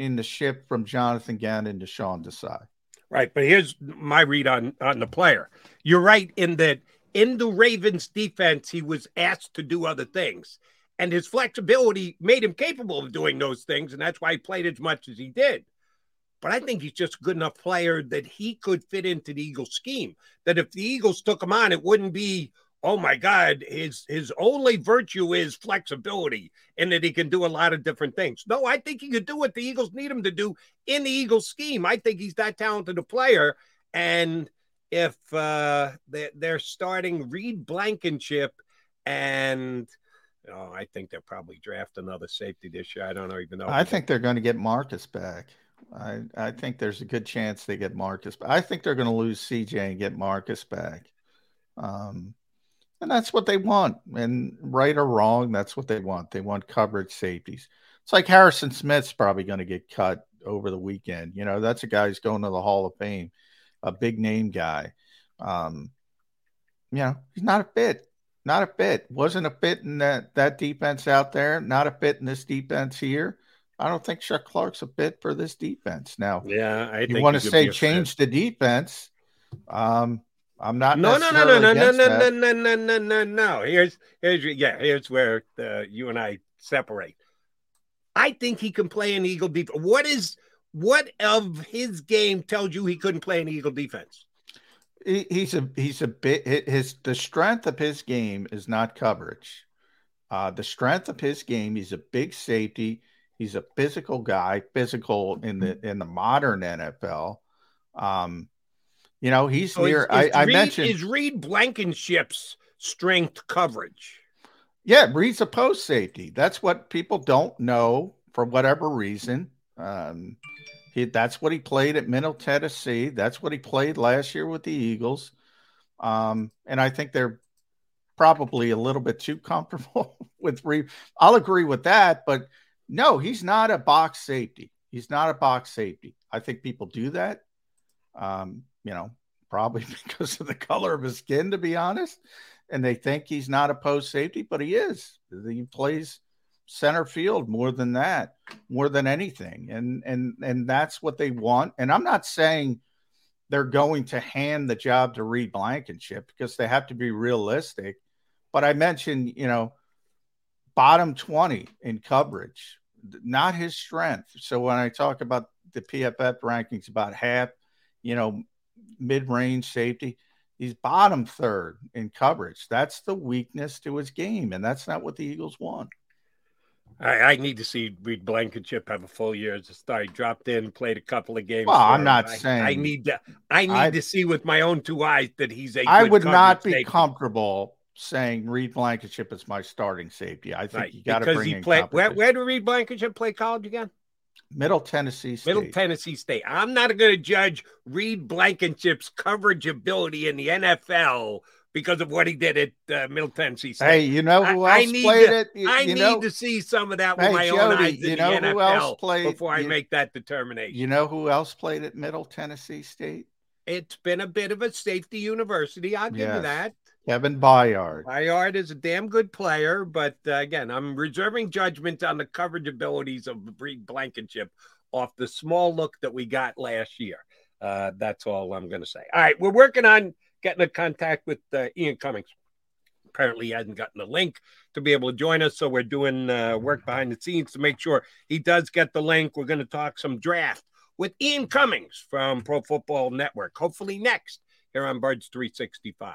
in the shift from Jonathan Gannon to Sean Desai. Right, but here's my read on on the player. You're right in that in the Ravens defense, he was asked to do other things. And his flexibility made him capable of doing those things, and that's why he played as much as he did. But I think he's just a good enough player that he could fit into the Eagles scheme. That if the Eagles took him on, it wouldn't be, oh my God, his his only virtue is flexibility and that he can do a lot of different things. No, I think he could do what the Eagles need him to do in the Eagles scheme. I think he's that talented a player. And if uh they're, they're starting Reed Blankenship and oh, I think they'll probably draft another safety this year. I don't even know. I think they're going to get Marcus back. I, I think there's a good chance they get Marcus. I think they're going to lose CJ and get Marcus back. Um, and that's what they want. And right or wrong, that's what they want. They want coverage safeties. It's like Harrison Smith's probably going to get cut over the weekend. You know, that's a guy who's going to the Hall of Fame, a big name guy. Um, you know, he's not a fit. Not a fit. Wasn't a fit in that that defense out there. Not a bit in this defense here. I don't think Chuck Clark's a fit for this defense. Now, yeah, I you want to say change the defense. Um, I'm not. No, no, no, no, no, no, no, no, no, no, no, no, no. Here's, here's, yeah, here's where uh, you and I separate. I think he can play an Eagle defense. What is, what of his game tells you he couldn't play an Eagle defense? He, he's a, he's a bit. His the strength of his game is not coverage. Uh, the strength of his game, he's a big safety. He's a physical guy, physical in the in the modern NFL. Um, you know, he's so near. Is, is I, Reed, I, mentioned is Reed Blankenship's strength coverage. Yeah, Reed's a post safety. That's what people don't know for whatever reason. Um, he, that's what he played at Middle Tennessee. That's what he played last year with the Eagles. Um, and I think they're probably a little bit too comfortable *laughs* with Reed. I'll agree with that, but no, he's not a box safety. He's not a box safety. I think people do that. Um, you know, probably *laughs* because of the color of his skin, to be honest. And they think he's not a post safety, but he is. He plays center field more than that, more than anything. And and and that's what they want. And I'm not saying they're going to hand the job to Reed Blankenship because they have to be realistic. But I mentioned, you know, bottom 20 in coverage, not his strength. So when I talk about the PFF rankings, about half, you know, mid-range safety. He's bottom third in coverage. That's the weakness to his game, and that's not what the Eagles want. I, I need to see Reed Blankenship have a full year as a star. He dropped in, played a couple of games. Well, I'm not I, saying I need to. I need I, to see with my own two eyes that he's a. I would not be safety. comfortable saying Reed Blankenship is my starting safety. I think right. you got to bring he played. Where, where did Reed Blankenship play college again? Middle Tennessee State. Middle Tennessee State. I'm not going to judge Reed Blankenship's coverage ability in the NFL because of what he did at uh, Middle Tennessee State. Hey, you know who else played to, it? You, I you need know, to see some of that with hey, my Jody, own eyes in know the who else played, before I you, make that determination. You know who else played at Middle Tennessee State? It's been a bit of a safety university. I'll give yes. you that. Kevin Byard. Byard is a damn good player, but uh, again, I'm reserving judgment on the coverage abilities of Reed Blankenship off the small look that we got last year. Uh, that's all I'm going to say. All right, we're working on getting in contact with uh, Ian Cummings. Apparently, he hasn't gotten the link to be able to join us, so we're doing uh, work behind the scenes to make sure he does get the link. We're going to talk some draft with Ian Cummings from Pro Football Network, hopefully next here on Birds 365.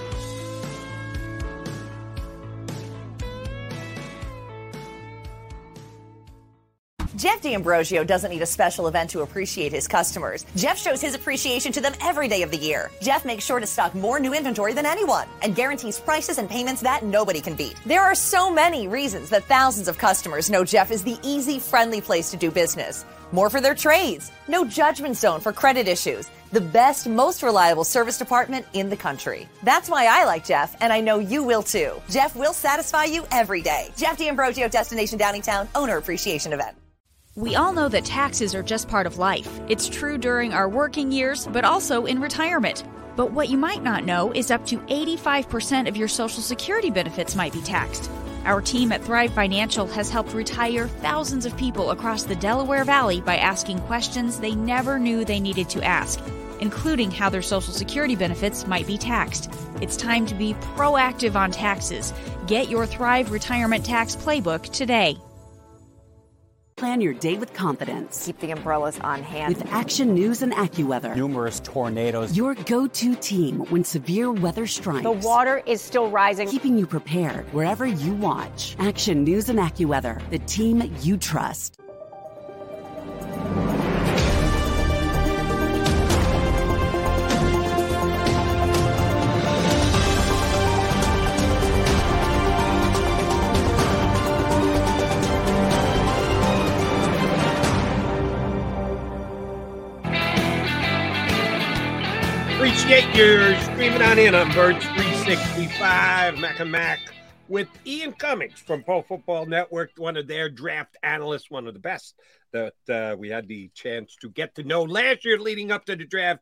Jeff D'Ambrosio doesn't need a special event to appreciate his customers. Jeff shows his appreciation to them every day of the year. Jeff makes sure to stock more new inventory than anyone and guarantees prices and payments that nobody can beat. There are so many reasons that thousands of customers know Jeff is the easy, friendly place to do business. More for their trades. No judgment zone for credit issues. The best, most reliable service department in the country. That's why I like Jeff, and I know you will too. Jeff will satisfy you every day. Jeff D'Ambrosio, Destination Downingtown, Owner Appreciation Event. We all know that taxes are just part of life. It's true during our working years, but also in retirement. But what you might not know is up to 85% of your Social Security benefits might be taxed. Our team at Thrive Financial has helped retire thousands of people across the Delaware Valley by asking questions they never knew they needed to ask, including how their Social Security benefits might be taxed. It's time to be proactive on taxes. Get your Thrive Retirement Tax Playbook today. Plan your day with confidence. Keep the umbrellas on hand. With Action News and AccuWeather. Numerous tornadoes. Your go to team when severe weather strikes. The water is still rising. Keeping you prepared wherever you watch. Action News and AccuWeather, the team you trust. Appreciate your streaming on in on Birds 365, Mac and Mac, with Ian Cummings from Pro Football Network, one of their draft analysts, one of the best that uh, we had the chance to get to know last year leading up to the draft,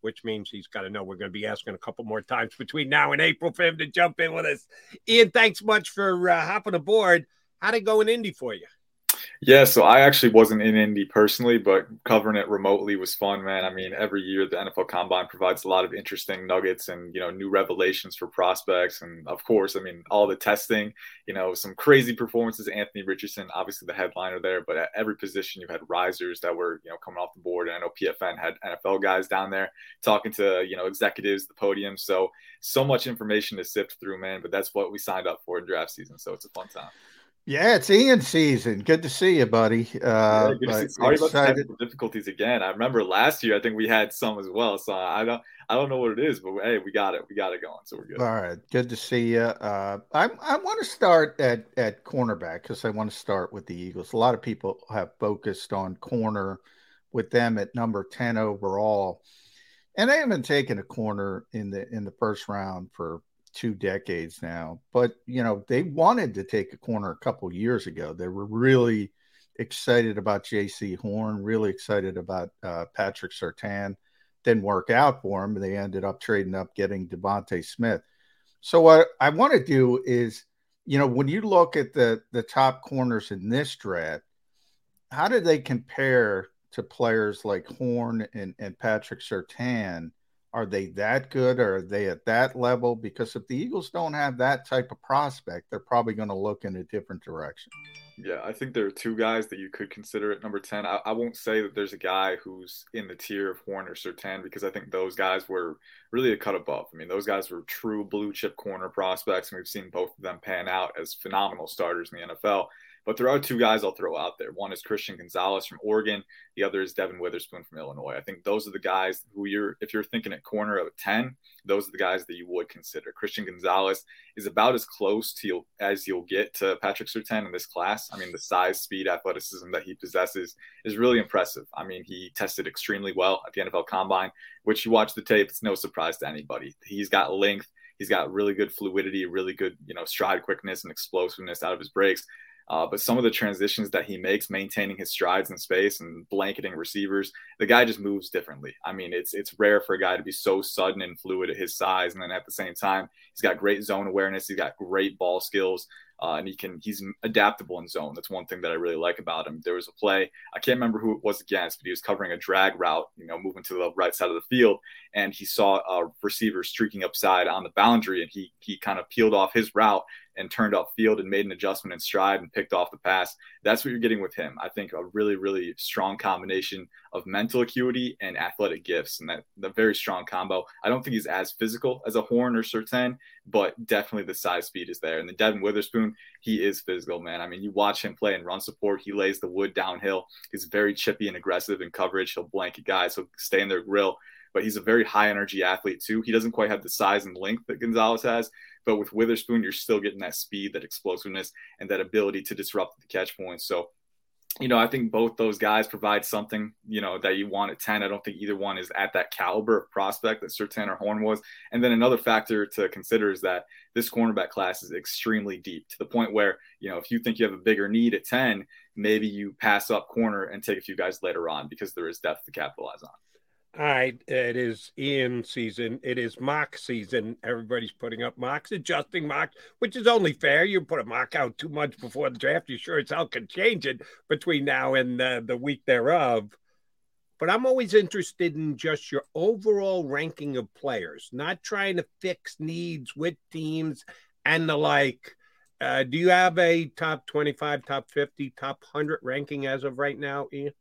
which means he's got to know we're going to be asking a couple more times between now and April for him to jump in with us. Ian, thanks much for uh, hopping aboard. How'd it go in Indy for you? Yeah, so I actually wasn't in Indy personally, but covering it remotely was fun, man. I mean, every year the NFL Combine provides a lot of interesting nuggets and you know new revelations for prospects, and of course, I mean all the testing. You know, some crazy performances. Anthony Richardson, obviously the headliner there, but at every position you had risers that were you know coming off the board. And I know PFN had NFL guys down there talking to you know executives, the podium. So so much information to sift through, man. But that's what we signed up for in draft season, so it's a fun time. Yeah, it's Ian season. Good to see you, buddy. Uh, yeah, Sorry about technical difficulties again. I remember last year. I think we had some as well. So I don't, I don't know what it is, but hey, we got it. We got it going. So we're good. All right, good to see you. Uh, I I want to start at at cornerback because I want to start with the Eagles. A lot of people have focused on corner with them at number ten overall, and they haven't taken a corner in the in the first round for two decades now. But you know, they wanted to take a corner a couple years ago. They were really excited about Jaycee Horn, really excited about uh, Patrick Surtain. Didn't work out for them. They ended up trading up, getting DeVonta Smith. So what I want to do is, you know, when you look at the the top corners in this draft, how do they compare to players like Horn and, and Patrick Surtain? Are they that good? Or are they at that level? Because if the Eagles don't have that type of prospect, they're probably going to look in a different direction. Yeah, I think there are two guys that you could consider at number 10. I, I won't say that there's a guy who's in the tier of Horn or Surtain because I think those guys were really a cut above. I mean, those guys were true blue chip corner prospects, and we've seen both of them pan out as phenomenal starters in the NFL. But there are two guys I'll throw out there. One is Christian Gonzalez from Oregon. The other is Devon Witherspoon from Illinois. I think those are the guys who you're, if you're thinking at corner of 10, those are the guys that you would consider. Christian Gonzalez is about as close to as you'll get to Patrick Surtain in this class. I mean, the size, speed, athleticism that he possesses is really impressive. I mean, he tested extremely well at the NFL Combine, which you watch the tape, it's no surprise to anybody. He's got length. He's got really good fluidity, really good, you know, stride quickness and explosiveness out of his breaks. Uh, but some of the transitions that he makes, maintaining his strides in space and blanketing receivers, the guy just moves differently. I mean, it's it's rare for a guy to be so sudden and fluid at his size, and then at the same time, he's got great zone awareness. He's got great ball skills. Uh, and he can he's adaptable in zone. That's one thing that I really like about him. There was a play I can't remember who it was against, but he was covering a drag route, you know, moving to the right side of the field, and he saw a receiver streaking upside on the boundary, and he he kind of peeled off his route and turned up field and made an adjustment in stride and picked off the pass. That's what you're getting with him. I think a really, really strong combination of mental acuity and athletic gifts, and that the very strong combo. I don't think he's as physical as a Horn or Surtain, but definitely the size speed is there. And the Devon Witherspoon, he is physical, man. I mean, you watch him play in run support, he lays the wood downhill. He's very chippy and aggressive in coverage. He'll blanket guys, he'll stay in their grill but he's a very high energy athlete too. He doesn't quite have the size and length that Gonzalez has, but with Witherspoon, you're still getting that speed, that explosiveness, and that ability to disrupt the catch points. So, you know, I think both those guys provide something, you know, that you want at 10. I don't think either one is at that caliber of prospect that Surtain or Horn was. And then another factor to consider is that this cornerback class is extremely deep to the point where, you know, if you think you have a bigger need at 10, maybe you pass up corner and take a few guys later on because there is depth to capitalize on. All right, it is Ian season. It is mock season. Everybody's putting up mocks, adjusting mocks, which is only fair. You put a mock out two months before the draft, you sure as hell can change it between now and the week thereof. But I'm always interested in just your overall ranking of players, not trying to fix needs with teams and the like. Uh, do you have a top 25, top 50, top 100 ranking as of right now, Ian?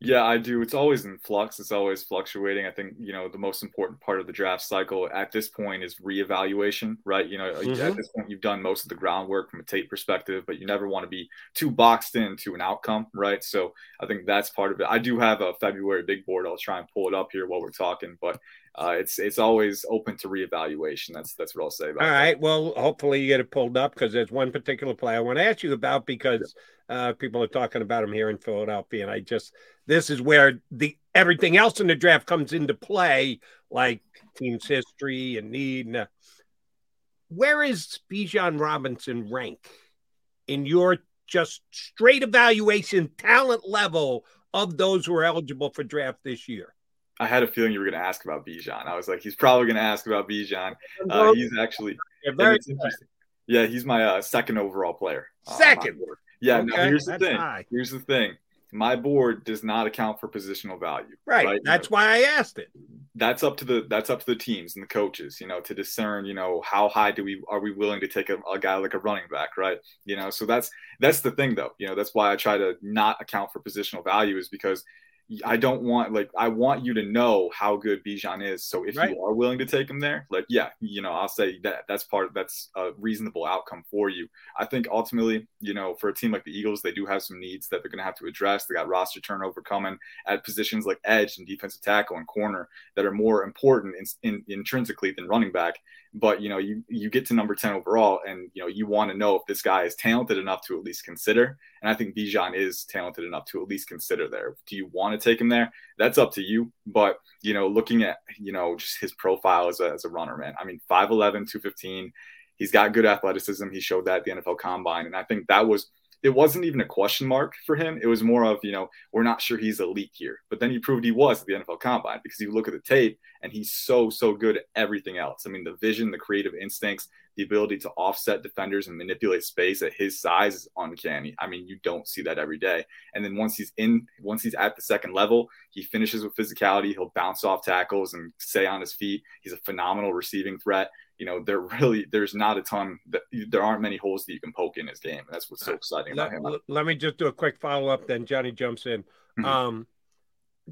Yeah, I do. It's always in flux. It's always fluctuating. I think, you know, the most important part of the draft cycle at this point is reevaluation, right? You know, mm-hmm. at this point, you've done most of the groundwork from a tape perspective, but you never want to be too boxed into an outcome, right? So I think that's part of it. I do have a February big board. I'll try and pull it up here while we're talking, but uh, it's it's always open to reevaluation. That's that's what I'll say about. All that. Well, hopefully you get it pulled up because there's one particular play I want to ask you about because uh, people are talking about him here in Philadelphia, and I just this is where the everything else in the draft comes into play, like team's history and need. And, uh, where is Bijan Robinson rank in your just straight evaluation talent level of those who are eligible for draft this year? I had a feeling you were going to ask about Bijan. I was like, he's probably going to ask about Bijan. Uh, he's actually, yeah, yeah, he's my uh, second overall player. Uh, second. yeah. Okay, now here's the thing. High. Here's the thing. My board does not account for positional value. Right. right? That's why I asked it. That's up to the that's up to the teams and the coaches, you know, to discern, you know, how high do we are we willing to take a, a guy like a running back, right? You know, so that's that's the thing though. You know, that's why I try to not account for positional value is because I don't want like I want you to know how good Bijan is. So if right. you are willing to take him there, like yeah, you know, I'll say that that's part that's a reasonable outcome for you. I think ultimately, you know, for a team like the Eagles, they do have some needs that they're going to have to address. They got roster turnover coming at positions like edge and defensive tackle and corner that are more important in, in, intrinsically than running back. But you know, you you get to number ten overall, and you know you want to know if this guy is talented enough to at least consider. And I think Bijan is talented enough to at least consider there. Do you want to take him there? That's up to you. But, you know, looking at, you know, just his profile as a, as a runner, man. I mean, 5'11, 215. He's got good athleticism. He showed that at the NFL combine. And I think that was – it wasn't even a question mark for him. It was more of, you know, we're not sure he's elite here. But then he proved he was at the NFL Combine because you look at the tape and he's so, so good at everything else. I mean, the vision, the creative instincts, the ability to offset defenders and manipulate space at his size is uncanny. I mean, you don't see that every day. And then once he's in, once he's at the second level, he finishes with physicality. He'll bounce off tackles and stay on his feet. He's a phenomenal receiving threat you know, there *laughs* really there's not a ton that there aren't many holes that you can poke in his game. That's what's so exciting let, about him. Let me just do a quick follow up. Then Johnny jumps in. Mm-hmm. Um,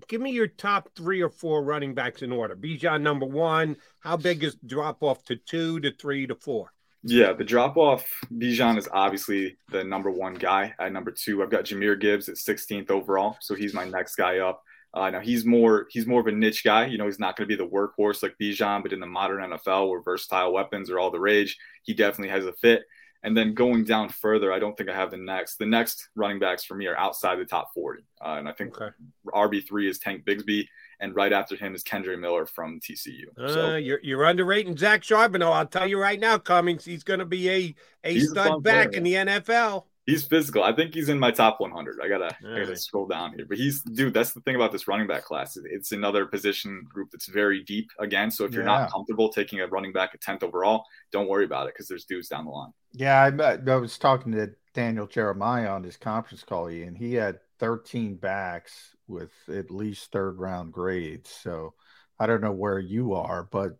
give me your top three or four running backs in order. Bijan number one. How big is drop off to two to three to four? Yeah, the drop off. Bijan is obviously the number one guy. At number two, I've got Jahmyr Gibbs at 16th overall, so he's my next guy up. Uh, now he's more he's more of a niche guy. You know, he's not going to be the workhorse like Bijan, but in the modern NFL where versatile weapons are all the rage, he definitely has a fit. And then going down further, I don't think I have the next. The next running backs for me are outside the top 40. Uh, and I think okay. RB3 is Tank Bigsby. And right after him is Kendre Miller from TCU. So, uh, you're, you're underrating Zach Charbonnet. I'll tell you right now, Cummings, he's going to be a, a stud back player. in the NFL he's physical. I think he's in my top 100. I gotta, I gotta scroll down here, but he's dude. That's the thing about this running back class. It's another position group that's very deep again. So if you're yeah. not comfortable taking a running back at 10th overall, don't worry about it because there's dudes down the line. Yeah, I, I was talking to Daniel Jeremiah on his conference call, and he had 13 backs with at least third round grades. So I don't know where you are, but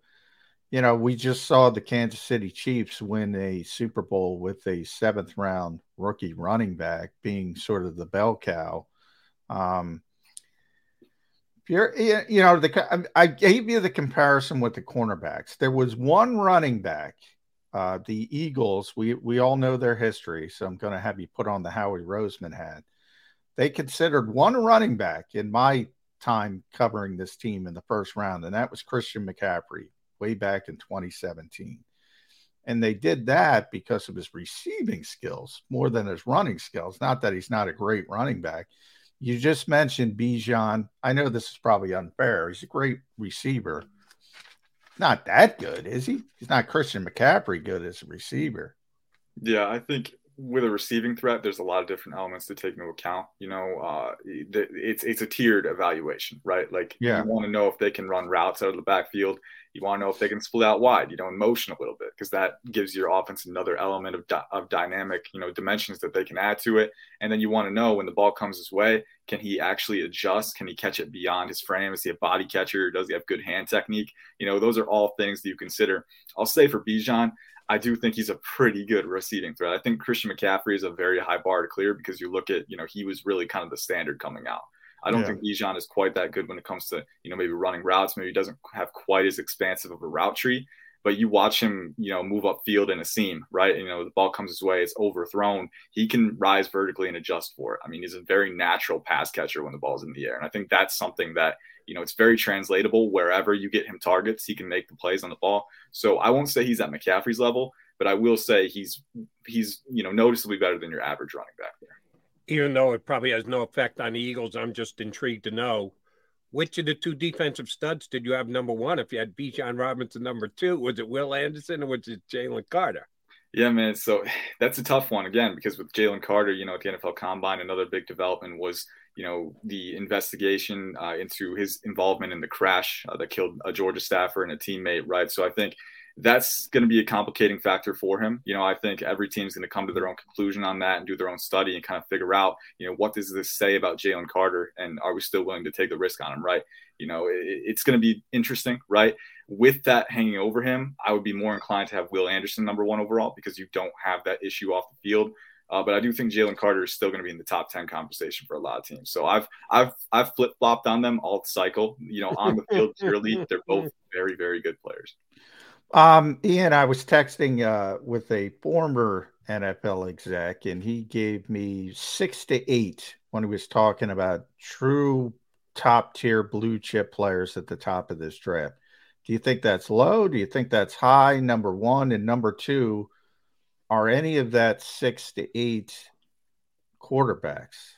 you know, we just saw the Kansas City Chiefs win a Super Bowl with a seventh round rookie running back being sort of the bell cow. Um, you're, you know, the I gave you the comparison with the cornerbacks. There was one running back, uh, the Eagles. We we all know their history, so I'm going to have you put on the Howie Roseman hat. They considered one running back in my time covering this team in the first round, and that was Christian McCaffrey way back in 2017. And they did that because of his receiving skills more than his running skills. Not that he's not a great running back. You just mentioned Bijan. I know this is probably unfair. He's a great receiver. Not that good, is he? He's not Christian McCaffrey good as a receiver. Yeah, I think with a receiving threat, there's a lot of different elements to take into account. You know, uh, it's it's a tiered evaluation, right? Like yeah. you want to know if they can run routes out of the backfield. You want to know if they can split out wide, you know, in motion a little bit, because that gives your offense another element of, di- of dynamic, you know, dimensions that they can add to it. And then you want to know when the ball comes his way, can he actually adjust? Can he catch it beyond his frame? Is he a body catcher? Does he have good hand technique? You know, those are all things that you consider. I'll say for Bijan, I do think he's a pretty good receiving threat. I think Christian McCaffrey is a very high bar to clear because you look at, you know, he was really kind of the standard coming out. I don't yeah. think Bijan is quite that good when it comes to, you know, maybe running routes. Maybe he doesn't have quite as expansive of a route tree, but you watch him, you know, move up field in a seam, right? You know, the ball comes his way, it's overthrown. He can rise vertically and adjust for it. I mean, he's a very natural pass catcher when the ball's in the air. And I think that's something that, you know, it's very translatable wherever you get him targets, he can make the plays on the ball. So I won't say he's at McCaffrey's level, but I will say he's he's, you know, noticeably better than your average running back there even though it probably has no effect on the Eagles, I'm just intrigued to know which of the two defensive studs did you have number one? If you had Bijan Robinson number two, was it Will Anderson or was it Jalen Carter? Yeah, man. So *sighs* that's a tough one again because with Jalen Carter, you know, at the NFL Combine, another big development was you know the investigation uh, into his involvement in the crash uh, that killed a Georgia staffer and a teammate, right? So I think that's going to be a complicating factor for him. You know, I think every team's going to come to their own conclusion on that and do their own study and kind of figure out, you know, what does this say about Jalen Carter and are we still willing to take the risk on him, right? You know, it, it's going to be interesting, right? With that hanging over him, I would be more inclined to have Will Anderson number one overall because you don't have that issue off the field. Uh, but I do think Jalen Carter is still going to be in the top ten conversation for a lot of teams. So I've I've I've flip flopped on them all cycle. You know, on the field, purely, they're both very very good players. Um, Ian, I was texting uh, with a former NFL exec, and he gave me six to eight when he was talking about true top tier blue chip players at the top of this draft. Do you think that's low? Do you think that's high? Number one and number two, are any of that six to eight quarterbacks?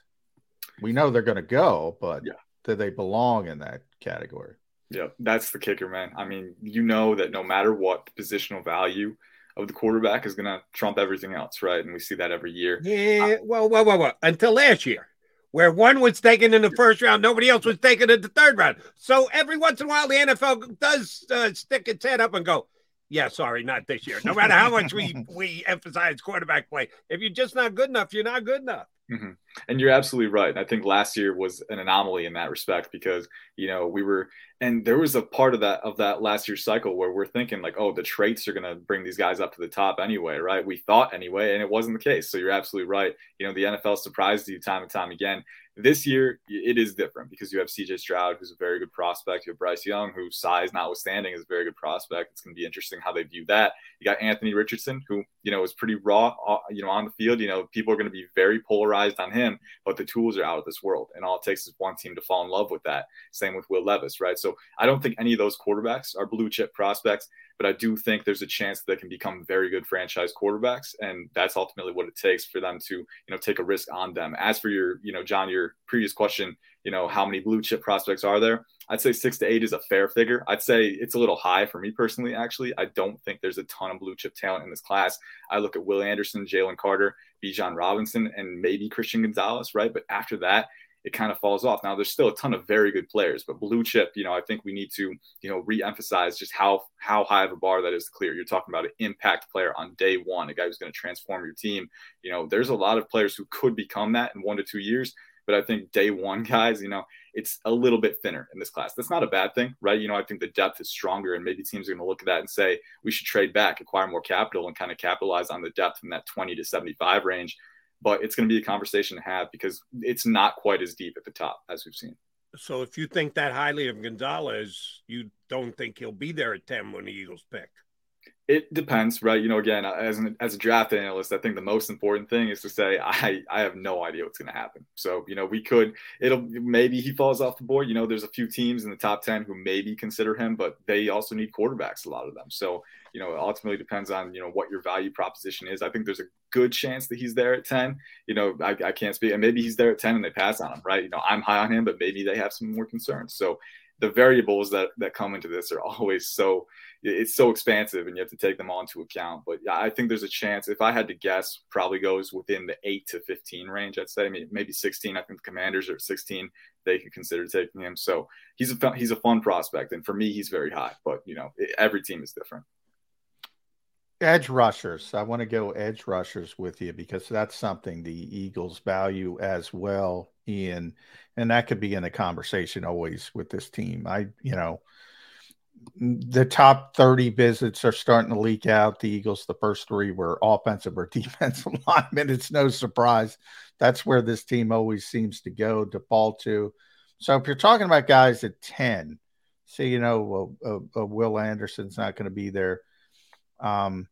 We know they're going to go, but yeah. do they belong in that category? Yeah, that's the kicker, man. I mean, you know that no matter what, the positional value of the quarterback is going to trump everything else, right? And we see that every year. Yeah, well, well, well, well, until last year, where one was taken in the first round, nobody else was taken in the third round. So every once in a while, the NFL does uh, stick its head up and go, yeah, sorry, not this year. No matter how much we *laughs* we emphasize quarterback play, if you're just not good enough, you're not good enough. Mm-hmm. And you're absolutely right. I think last year was an anomaly in that respect because you know we were, and there was a part of that of that last year's cycle where we're thinking like, oh, the traits are going to bring these guys up to the top anyway, right? We thought anyway, and it wasn't the case. So you're absolutely right. You know, the NFL surprised you time and time again. This year, it is different because you have CJ Stroud, who's a very good prospect. You have Bryce Young, who size notwithstanding is a very good prospect. It's going to be interesting how they view that. You got Anthony Richardson, who, you know, is pretty raw, uh, you know, on the field. You know, people are going to be very polarized on him, but the tools are out of this world. And all it takes is one team to fall in love with that. Same with Will Levis, right? So I don't think any of those quarterbacks are blue chip prospects but I do think there's a chance that they can become very good franchise quarterbacks, and that's ultimately what it takes for them to, you know, take a risk on them. As for your, you know, John, your previous question, you know, how many blue chip prospects are there? I'd say six to eight is a fair figure. I'd say it's a little high for me personally. Actually, I don't think there's a ton of blue chip talent in this class. I look at Will Anderson, Jalen Carter, Bijan Robinson, and maybe Christian Gonzalez, right? But after that, it kind of falls off. Now there's still a ton of very good players, but blue chip, you know, I think we need to, you know, re-emphasize just how how high of a bar that is clear. You're talking about an impact player on day one, a guy who's going to transform your team. You know, there's a lot of players who could become that in one to two years, but I think day one *laughs* guys, you know, it's a little bit thinner in this class. That's not a bad thing, right? You know, I think the depth is stronger, and maybe teams are going to look at that and say we should trade back, acquire more capital, and kind of capitalize on the depth in that 20 to 75 range but it's going to be a conversation to have because it's not quite as deep at the top as we've seen. So if you think that highly of Gonzalez, you don't think he'll be there at 10 when the Eagles pick? It depends, right? You know, again, as an as a draft analyst, I think the most important thing is to say *laughs* I I have no idea what's going to happen. So you know, we could it'll maybe he falls off the board. You know, there's a few teams in the top ten who maybe consider him, but they also need quarterbacks. A lot of them. So you know, it ultimately depends on you know what your value proposition is. I think there's a good chance that he's there at ten. You know, I, I can't speak, and maybe he's there at ten and they pass on him, right? You know, I'm high on him, but maybe they have some more concerns. So the variables that that come into this are *laughs* always so it's so expansive and you have to take them all into account. But I think there's a chance. If I had to guess, probably goes within the eight to 15 range. I'd say I mean, maybe 16. I think the Commanders are 16. They could consider taking him. So he's a he's a fun prospect, and for me, he's very high. But you know, every team is different. Edge rushers. I want to go edge rushers with you because that's something the Eagles value as well. In and that could be in a conversation always with this team. I, you know, the top 30 visits are starting to leak out. The Eagles, the first three were offensive or *laughs* defensive linemen. It's no surprise. That's where this team always seems to go, default to. So if you're talking about guys at 10, say, you know, uh, uh, Will Anderson's not going to be there. Um,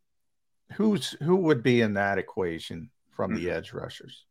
who's who would be in that equation from the mm-hmm. edge rushers?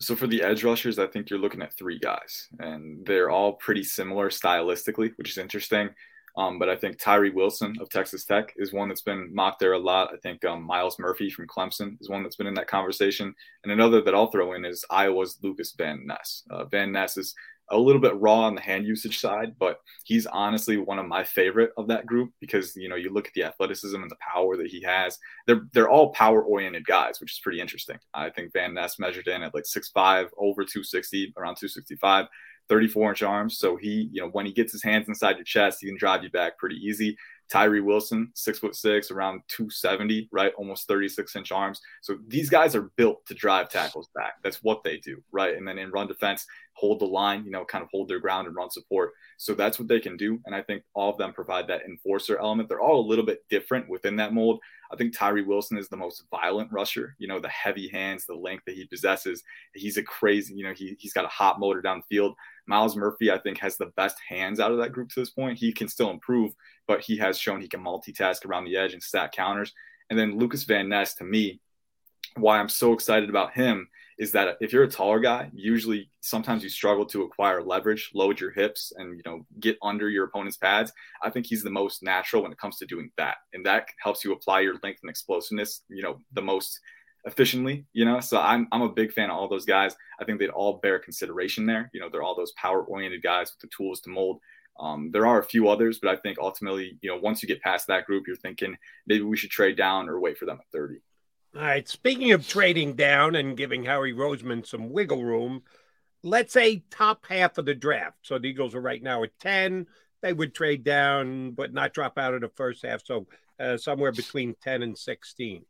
So for the edge rushers, I think you're looking at three guys, and they're all pretty similar stylistically, which is interesting. Um, but I think Tyree Wilson of Texas Tech is one that's been mocked there a lot. I think um, Myles Murphy from Clemson is one that's been in that conversation. And another that I'll throw in is Iowa's Lucas Van Ness. Uh, Van Ness is a little bit raw on the hand usage side, but he's honestly one of my favorite of that group because you know you look at the athleticism and the power that he has. They're they're all power oriented guys, which is pretty interesting. I think Van Ness measured in at like 6'5", over 260, around 265. 34 inch arms. So he, you know, when he gets his hands inside your chest, he can drive you back pretty easy. Tyree Wilson, six foot six, around 270, right? Almost 36 inch arms. So these guys are built to drive tackles back. That's what they do, right? And then in run defense, hold the line, you know, kind of hold their ground and run support. So that's what they can do. And I think all of them provide that enforcer element. They're all a little bit different within that mold. I think Tyree Wilson is the most violent rusher, you know, the heavy hands, the length that he possesses. He's a crazy, you know, he, he's got a hot motor down the field. Myles Murphy, I think, has the best hands out of that group to this point. He can still improve, but he has shown he can multitask around the edge and stack counters. And then Lucas Van Ness, to me, why I'm so excited about him is that if you're a taller guy, usually sometimes you struggle to acquire leverage, load your hips, and you know get under your opponent's pads. I think he's the most natural when it comes to doing that, and that helps you apply your length and explosiveness, you know, the most efficiently. You know, so I'm I'm a big fan of all those guys. I think they'd all bear consideration there. You know, they're all those power oriented guys with the tools to mold. Um, there are a few others, but I think ultimately, you know, once you get past that group, you're thinking maybe we should trade down or wait for them at 30. All right. Speaking of trading down and giving Howie Roseman some wiggle room, let's say top half of the draft. So the Eagles are right now at 10. They would trade down, but not drop out of the first half. So uh, somewhere between 10 and 16.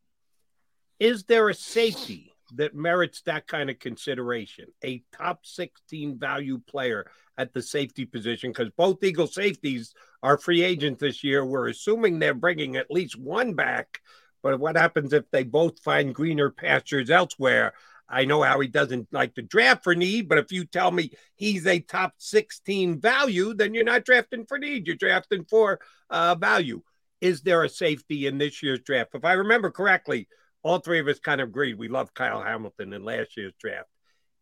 Is there a safety that merits that kind of consideration? A top 16 value player at the safety position? Because both Eagle safeties are free agents this year. We're assuming they're bringing at least one back but what happens if they both find greener pastures elsewhere? I know Howie doesn't like to draft for need, but if you tell me he's a top 16 value, then you're not drafting for need. You're drafting for uh, value. Is there a safety in this year's draft? If I remember correctly, all three of us kind of agreed we loved Kyle Hamilton in last year's draft.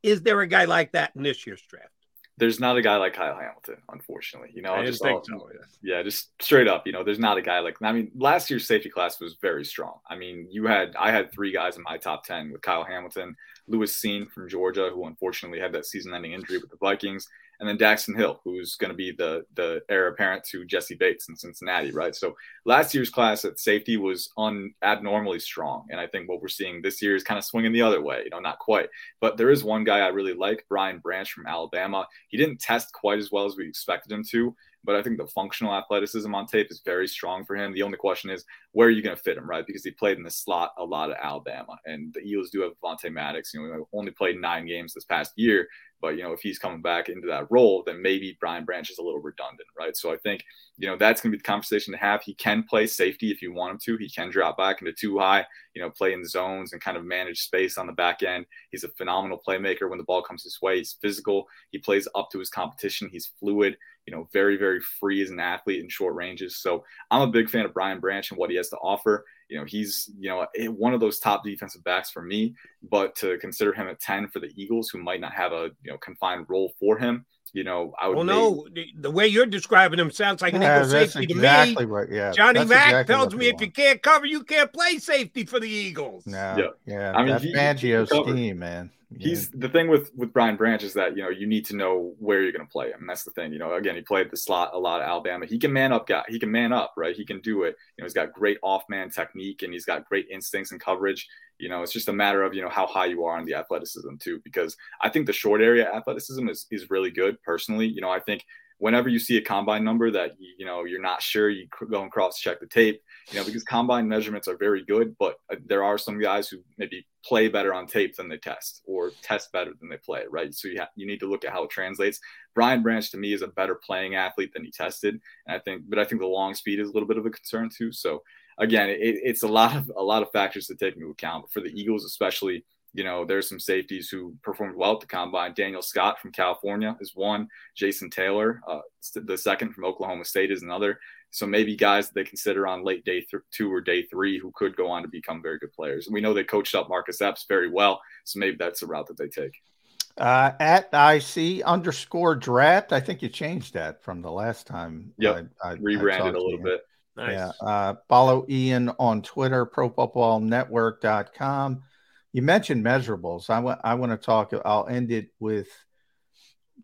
Is there a guy like that in this year's draft? There's not a guy like Kyle Hamilton, unfortunately. You know, I just think so. Yeah, just straight up. You know, there's not a guy like. I mean, last year's safety class was very strong. I mean, you had I had three guys in my top ten with Kyle Hamilton, Lewis Cine from Georgia, who unfortunately had that season-ending injury with the Vikings, and then Daxton Hill, who's going to be the the heir apparent to Jessie Bates in Cincinnati, right? So last year's class at safety was un abnormally strong, and I think what we're seeing this year is kind of swinging the other way. You know, not quite, but there is one guy I really like, Brian Branch from Alabama. He didn't test quite as well as we expected him to, but I think the functional athleticism on tape is very strong for him. The only question is where are you going to fit him, right? Because he played in the slot a lot at Alabama, and the Eagles do have Avonte Maddox. You know, only played nine games this past year, but you know, if he's coming back into that role, then maybe Brian Branch is a little redundant, right? So I think you know that's going to be the conversation to have. He can play safety if you want him to. He can drop back into two high, you know, play in zones and kind of manage space on the back end. He's a phenomenal playmaker when the ball comes his way. He's physical. He plays up to his competition. He's fluid. You know, very very free as an athlete in short ranges. So I'm a big fan of Brian Branch and what he has to offer you know, he's, you know, eh, one of those top defensive backs for me, but to consider him at 10 for the Eagles, who might not have a, you know, confined role for him, you know, I would. Well, no, the, the way you're describing him sounds like an Yeah, equal that's safety exactly to me. what- yeah, Johnny that's Mack exactly tells me if you can't cover, you can't play safety for the Eagles. No, Yeah. yeah, I mean, that he- he Fangio covered. scheme, man. He's the thing with with Brian Branch is that you know you need to know where you're going to play him. That's the thing. You know, again, he played the slot a lot at Alabama. He can man up, guy. He can man up, right? He can do it. You know, he's got great off man technique and he's got great instincts and coverage. You know, it's just a matter of you know how high you are on the athleticism too. Because I think the short area athleticism is is really good. Personally, you know, I think whenever you see a combine number that you, know you're not sure, you go and cross check the tape. You know, because combine measurements are very good, but uh, there are some guys who maybe play better on tape than they test, or test better than they play, right? So you ha- you need to look at how it translates. Brian Branch to me is a better playing athlete than he tested, and I think, but I think the long speed is a little bit of a concern too. So again, it, it's a lot of a lot of factors to take into account. But for the Eagles, especially, you know, there's some safeties who performed well at the combine. Daniel Scott from California is one. Jason Taylor, uh, the second from Oklahoma State, is another. So maybe guys that they consider on late day th- two or day three who could go on to become very good players. We know they coached up Marcus Epps very well, so maybe that's the route that they take. Uh, at IC underscore draft. I think you changed that from the last time. Yeah, I, I, I Rebranded talked a little you. Bit. Yeah. Uh, follow Ian on Twitter, profootballnetwork.com. You mentioned measurables. I want I want to talk. I'll end it with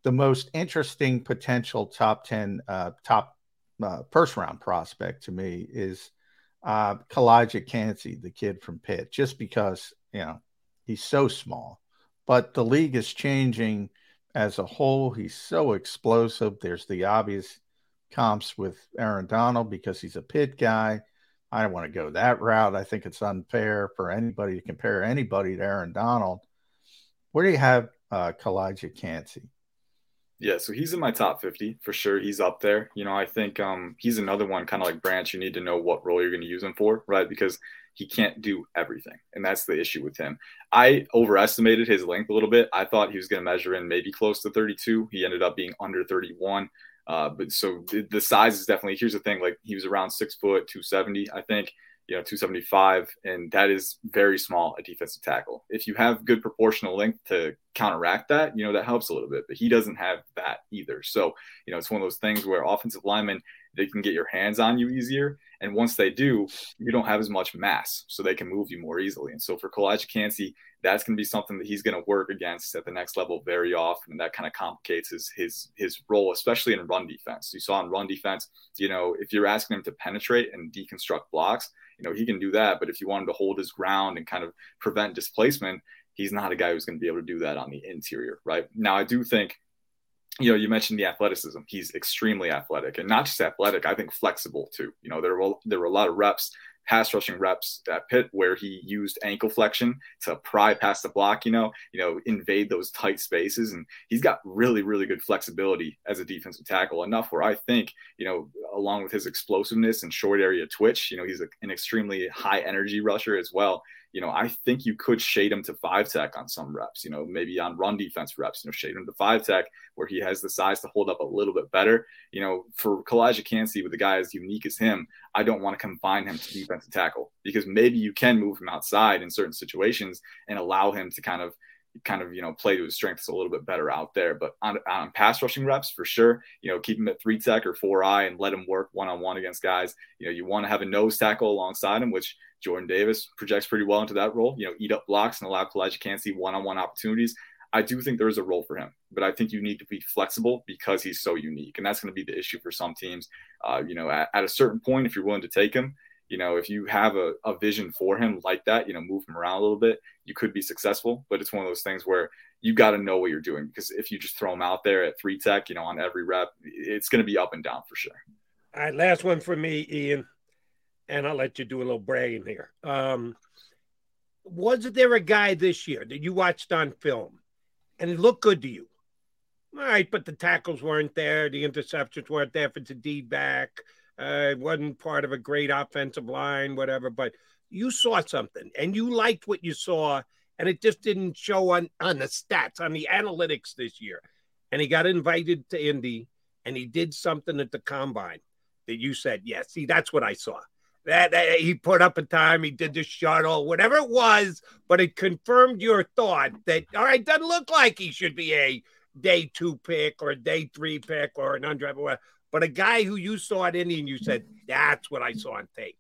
the most interesting potential top 10 uh, top uh, first round prospect to me is uh, Calijah Kancey, the kid from Pitt, just because, you know, he's so small. But the league is changing as a whole. He's so explosive. There's the obvious comps with Aaron Donald because he's a Pitt guy. I don't want to go that route. I think it's unfair for anybody to compare anybody to Aaron Donald. Where do you have uh, Calijah Kancey? Yeah, so he's in my top 50 for sure. He's up there. You know, I think um, he's another one kind of like Branch. You need to know what role you're going to use him for, right? Because he can't do everything. And that's the issue with him. I overestimated his length a little bit. I thought he was going to measure in maybe close to 32. He ended up being under 31. Uh, but so the, the size is definitely, here's the thing like he was around six foot, 270, I think you know 275 and that is very small a defensive tackle. If you have good proportional length to counteract that you know that helps a little bit but he doesn't have that either. So you know it's one of those things where offensive linemen they can get your hands on you easier and once they do you don't have as much mass so they can move you more easily and so for Calijah Kancey that's going to be something that he's going to work against at the next level very often and that kind of complicates his his his role especially in run defense you saw in run defense you know if you're asking him to penetrate and deconstruct blocks you know, he can do that. But if you want him to hold his ground and kind of prevent displacement, he's not a guy who's going to be able to do that on the interior, right? Now, I do think, you know, you mentioned the athleticism. He's extremely athletic and not just athletic, I think flexible too. You know, there were, there were a lot of reps pass rushing reps at Pitt where he used ankle flexion to pry past the block, you know, you know, invade those tight spaces. And he's got really, really good flexibility as a defensive tackle, enough where I think, you know, along with his explosiveness and short area twitch, you know, he's a, an extremely high energy rusher as well. You know, I think you could shade him to five tech on some reps, you know, maybe on run defense reps, you know, shade him to five tech where he has the size to hold up a little bit better. You know, for Calijah Kancey with a guy as unique as him, I don't want to confine him to defensive tackle because maybe you can move him outside in certain situations and allow him to kind of kind of you know play to his strengths a little bit better out there. But on, on pass rushing reps for sure, you know keep him at three tech or four eye and let him work one on one against guys. You know you want to have a nose tackle alongside him, which Jordan Davis projects pretty well into that role. You know eat up blocks and allow Calijah Kancey one on one opportunities. I do think there is a role for him, but I think you need to be flexible because he's so unique, and that's going to be the issue for some teams. Uh, you know, at, at, a certain point, if you're willing to take him, you know, if you have a, a vision for him like that, you know, move him around a little bit, you could be successful. But it's one of those things where you got to know what you're doing because if you just throw him out there at three tech, you know, on every rep, it's going to be up and down for sure. All right, last one for me, Ian, and I'll let you do a little bragging here. Um, was there a guy this year that you watched on film and it looked good to you? All right, but the tackles weren't there, the interceptions weren't there for the D back. Uh, it wasn't part of a great offensive line, whatever. But you saw something and you liked what you saw, and it just didn't show on on the stats, on the analytics this year. And he got invited to Indy, and he did something at the combine that you said, "Yes, yeah, see, that's what I saw." That, that, he put up a time, he did the shuttle, whatever it was, but it confirmed your thought that all right, doesn't look like he should be a day two pick or a day three pick or an undrafted, but a guy who you saw at Indy and you said, that's what I saw on tape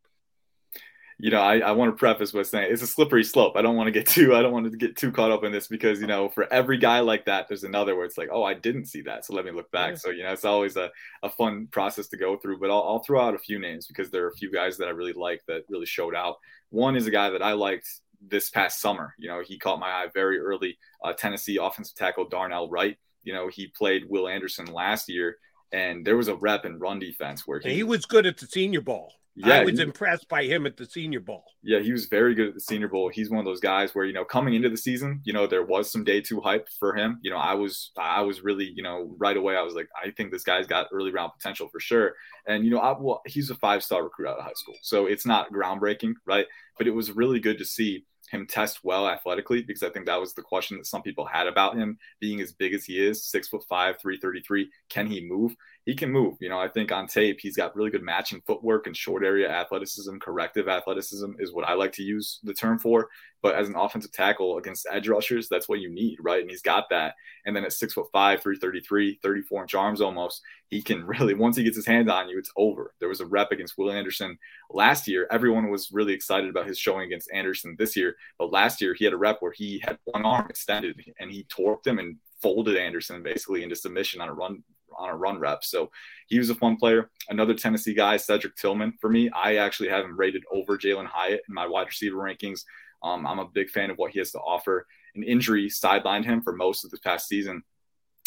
you know, I, I want to preface with saying it's a slippery slope. I don't want to get too I don't want to get too caught up in this because you know, for every guy like that, there's another where it's like, oh, I didn't see that, so let me look back. Yeah. So you know, it's always a, a fun process to go through. But I'll, I'll throw out a few names because there are a few guys that I really like that really showed out. One is a guy that I liked this past summer. You know, he caught my eye very early. Uh, Tennessee offensive tackle Darnell Wright. You know, he played Will Anderson last year, and there was a rep in run defense where he, he was good at the Senior Bowl. Yeah, I was he, impressed by him at the Senior Bowl. Yeah, he was very good at the Senior Bowl. He's one of those guys where you know coming into the season, you know there was some day two hype for him. You know, I was I was really you know right away I was like I think this guy's got early round potential for sure. And you know, I, well he's a five star recruit out of high school, so it's not groundbreaking, right? But it was really good to see him test well athletically because I think that was the question that some people had about him being as big as he is, six foot five, 333. Can he move? He can move. You know, I think on tape, he's got really good matching footwork and short area athleticism. Corrective athleticism is what I like to use the term for. But as an offensive tackle against edge rushers, that's what you need, right? And he's got that. And then at six foot five, 333, 34 inch arms almost, he can *laughs* really, once he gets his hands on you, it's over. There was a rep against Will Anderson last year. Everyone was really excited about his showing against Anderson this year. But last year, he had a rep where he had one arm extended and he torqued him and folded Anderson basically into submission on a run on a run rep. So he was a fun player. Another Tennessee guy, Cedric Tillman. For me, I actually have him rated over Jalin Hyatt in my wide receiver rankings. Um, I'm a big fan of what he has to offer. An injury sidelined him for most of the past season,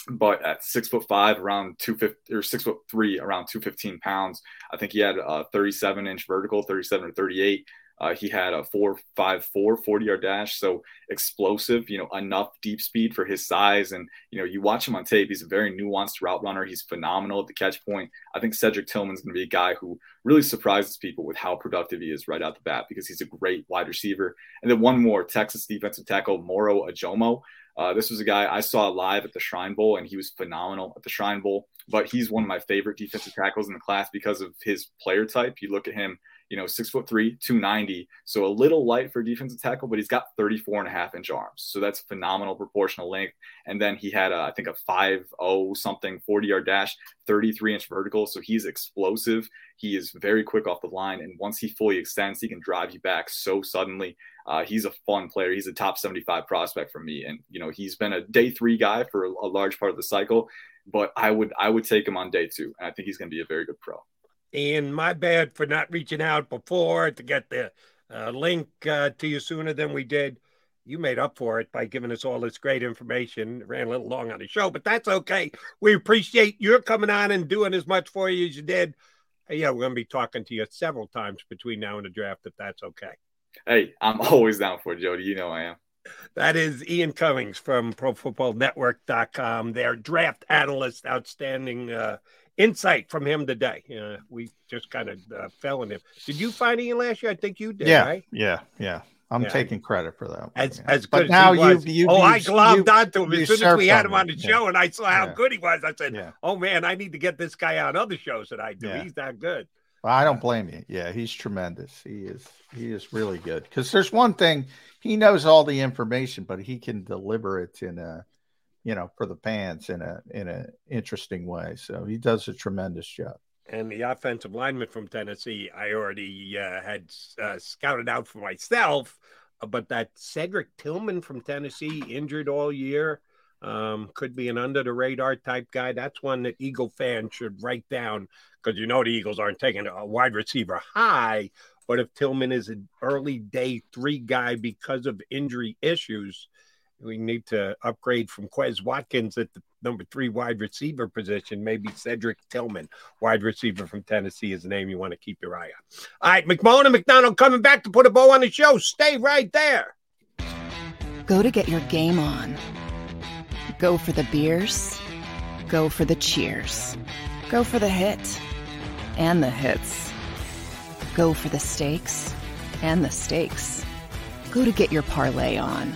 but at six foot five, around two fifty or six foot three, around two fifteen pounds, I think he had a 37 inch vertical, 37 or 38. Uh, he had a 4.54 40 yard dash, so explosive, you know, enough deep speed for his size. And, you know, you watch him on tape, he's a very nuanced route runner. He's phenomenal at the catch point. I think Cedric Tillman's going to be a guy who really surprises people with how productive he is right out the bat because he's a great wide receiver. And then one more Texas defensive tackle, Moro Ojomo. Uh, this was a guy I saw live at the Shrine Bowl, and he was phenomenal at the Shrine Bowl. But he's one of my favorite defensive tackles in the class because of his player type. You look at him you know, six foot three, 290. So a little light for defensive tackle, but he's got 34 and a half inch arms. So that's phenomenal proportional length. And then he had, a, I think, a 5 0 something 40 yard dash, 33 inch vertical. So he's explosive. He is very quick off the line. And once he fully extends, he can drive you back so suddenly. Uh, he's a fun player. He's a top 75 prospect for me. And, you know, he's been a day three guy for a, a large part of the cycle, but I would, I would take him on day two. And I think he's going to be a very good pro. And my bad for not reaching out before to get the uh, link uh, to you sooner than we did. You made up for it by giving us all this great information. ran a little long on the show, but that's okay. We appreciate your coming on and doing as much for you as you did. Uh, yeah, we're going to be talking to you several times between now and the draft, if that's okay. Hey, I'm *laughs* always down for it, Jody. You know I am. That is Ian Cummings from ProFootballNetwork.com. Their draft analyst, outstanding uh, insight from him today. Uh, we just kind of uh, fell in him. Did you find Ian last year? I think you did. Yeah, right? yeah, yeah. I'm yeah. taking credit for that. As, as good but as now you, you, oh, you, I glommed onto him as soon as we had him on the show, and I saw how yeah. good he was. I said, yeah. "Oh man, I need to get this guy on other shows that I do. He's that good." Well, I don't blame you. Yeah, he's tremendous. He is. He is really good. Because there's one thing he knows all the information, but he can deliver it in a you know, for the fans in a in an interesting way. So he does a tremendous job. And the offensive lineman from Tennessee, I already uh, had uh, scouted out for myself, uh, but that Cedric Tillman from Tennessee, injured all year, um, could be an under the radar type guy. That's one that Eagle fans should write down because you know the Eagles aren't taking a wide receiver high. But if Tillman is an early day three guy because of injury issues, we need to upgrade from Quez Watkins at the number three wide receiver position. Maybe Cedric Tillman, wide receiver from Tennessee, is the name you want to keep your eye on. All right, McMullen and McDonald coming back to put a bow on the show. Stay right there. Go to get your game on. Go for the beers. Go for the cheers. Go for the hit and the hits. Go for the stakes and the stakes. Go to get your parlay on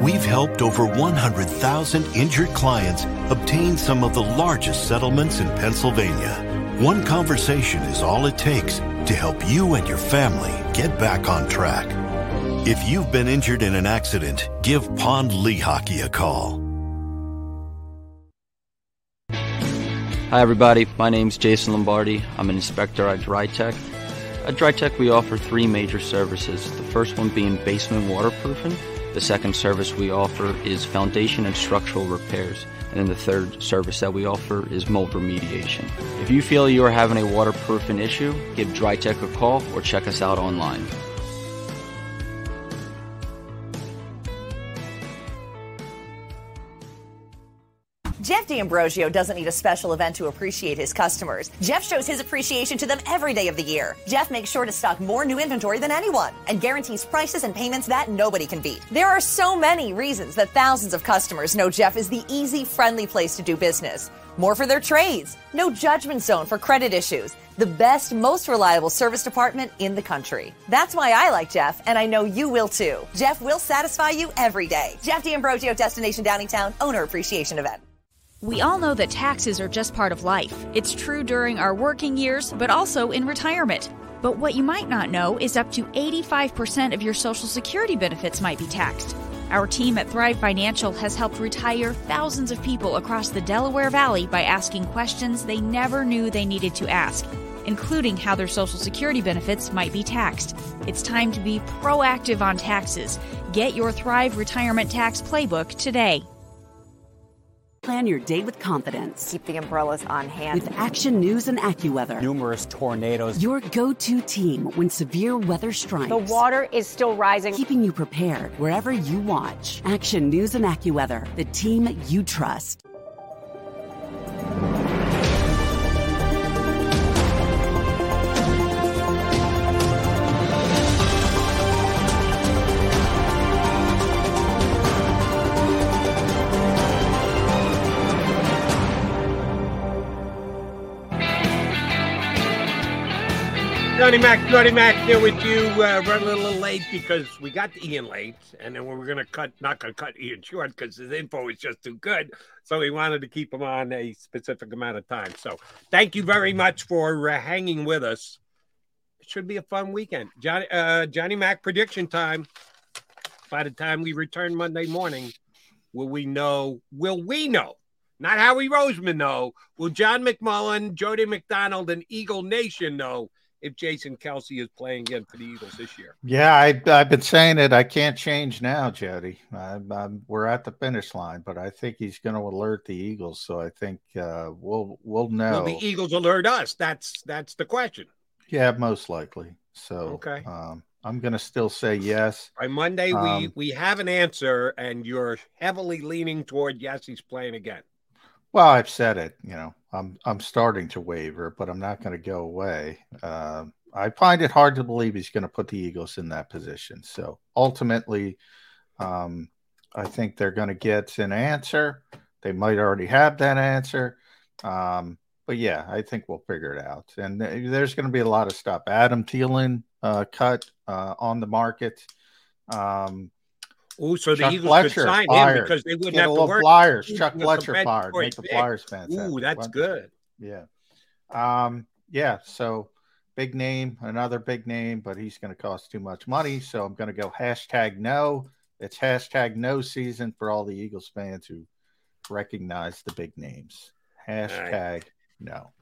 we've helped over 100,000 injured clients obtain some of the largest settlements in Pennsylvania. One conversation is all it takes to help you and your family get back on track. If you've been injured in an accident, give Pond Lehocky a call. Hi, everybody. My name's Jason Lombardi. I'm an inspector at DryTech. At DryTech, we offer three major services. The first one being basement waterproofing. The second service we offer is foundation and structural repairs. And then the third service that we offer is mold remediation. If you feel you are having a waterproofing issue, give DryTech a call or check us out online. Jeff D'Ambrosio doesn't need a special event to appreciate his customers. Jeff shows his appreciation to them every day of the year. Jeff makes sure to stock more new inventory than anyone and guarantees prices and payments that nobody can beat. There are so many reasons that thousands of customers know Jeff is the easy, friendly place to do business. More for their trades. No judgment zone for credit issues. The best, most reliable service department in the country. That's why I like Jeff, and I know you will too. Jeff will satisfy you every day. Jeff D'Ambrosio, Destination Downingtown, Owner Appreciation Event. We all know that taxes are just part of life. It's true during our working years, but also in retirement. But what you might not know is up to 85% of your Social Security benefits might be taxed. Our team at Thrive Financial has helped retire thousands of people across the Delaware Valley by asking questions they never knew they needed to ask, including how their Social Security benefits might be taxed. It's time to be proactive on taxes. Get your Thrive Retirement Tax Playbook today. Plan your day with confidence. Keep the umbrellas on hand. With Action News and AccuWeather. Numerous tornadoes. Your go to team when severe weather strikes. The water is still rising. Keeping you prepared wherever you watch. Action News and AccuWeather, the team you trust. Johnny Mac, Johnny Mac here with you. Uh, running a little late because we got to Ian late, and then we were to cut, not to cut Ian short because his info is just too good. So we wanted to keep him on a specific amount of time. So thank you very much for uh, hanging with us. It should be a fun weekend. Johnny, uh, Johnny Mac prediction time. By the time we return Monday morning, will we know? Will we know? Not Howie Roseman know. Will John McMullen, Jody McDonald, and Eagle Nation know? If Jason Kelce is playing again for the Eagles this year. Yeah, I, have been saying it. I can't change now, Jody. I'm, we're at the finish line, but I think he's going to alert the Eagles. So I think uh, we'll we'll know. Will the Eagles alert us? That's that's the question. Yeah, most likely. So okay. Um, I'm going to still say yes. By Monday, Um, we we have an answer, and you're heavily leaning toward yes, he's playing again. Well, I've said it. You know, I'm I'm starting to waver, but I'm not going to go away. Uh, I find it hard to believe he's going to put the Eagles in that position. So ultimately, um, I think they're going to get an answer. They might already have that answer. Um, but yeah, I think we'll figure it out. And there's going to be a lot of stuff. Adam Thielen uh, cut uh, on the market. Um, Oh, so the Chuck Eagles Fletcher could sign fired. him because they wouldn't Get have to work. Flyers. *laughs* Chuck Fletcher fired. Make the. Flyers fans. Ooh, that's good. Yeah. Um, yeah. So big name, another big name, but he's going to cost too much money. So I'm going to go hashtag no. It's hashtag no season for all the Eagles fans who recognize the big names. Hashtag no.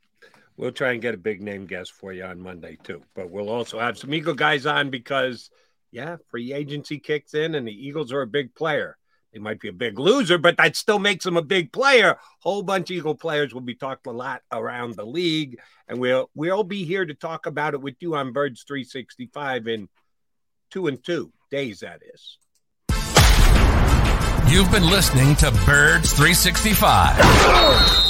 We'll try and get a big name guest for you on Monday too. But we'll also have some Eagle guys on because, yeah, free agency kicks in and the Eagles are a big player. They might be a big loser, but that still makes them a big player. Whole bunch of Eagle players will be talked a lot around the league, and we'll we'll be here to talk about it with you on Birds 365 in two and two days. That is. You've been listening to Birds 365.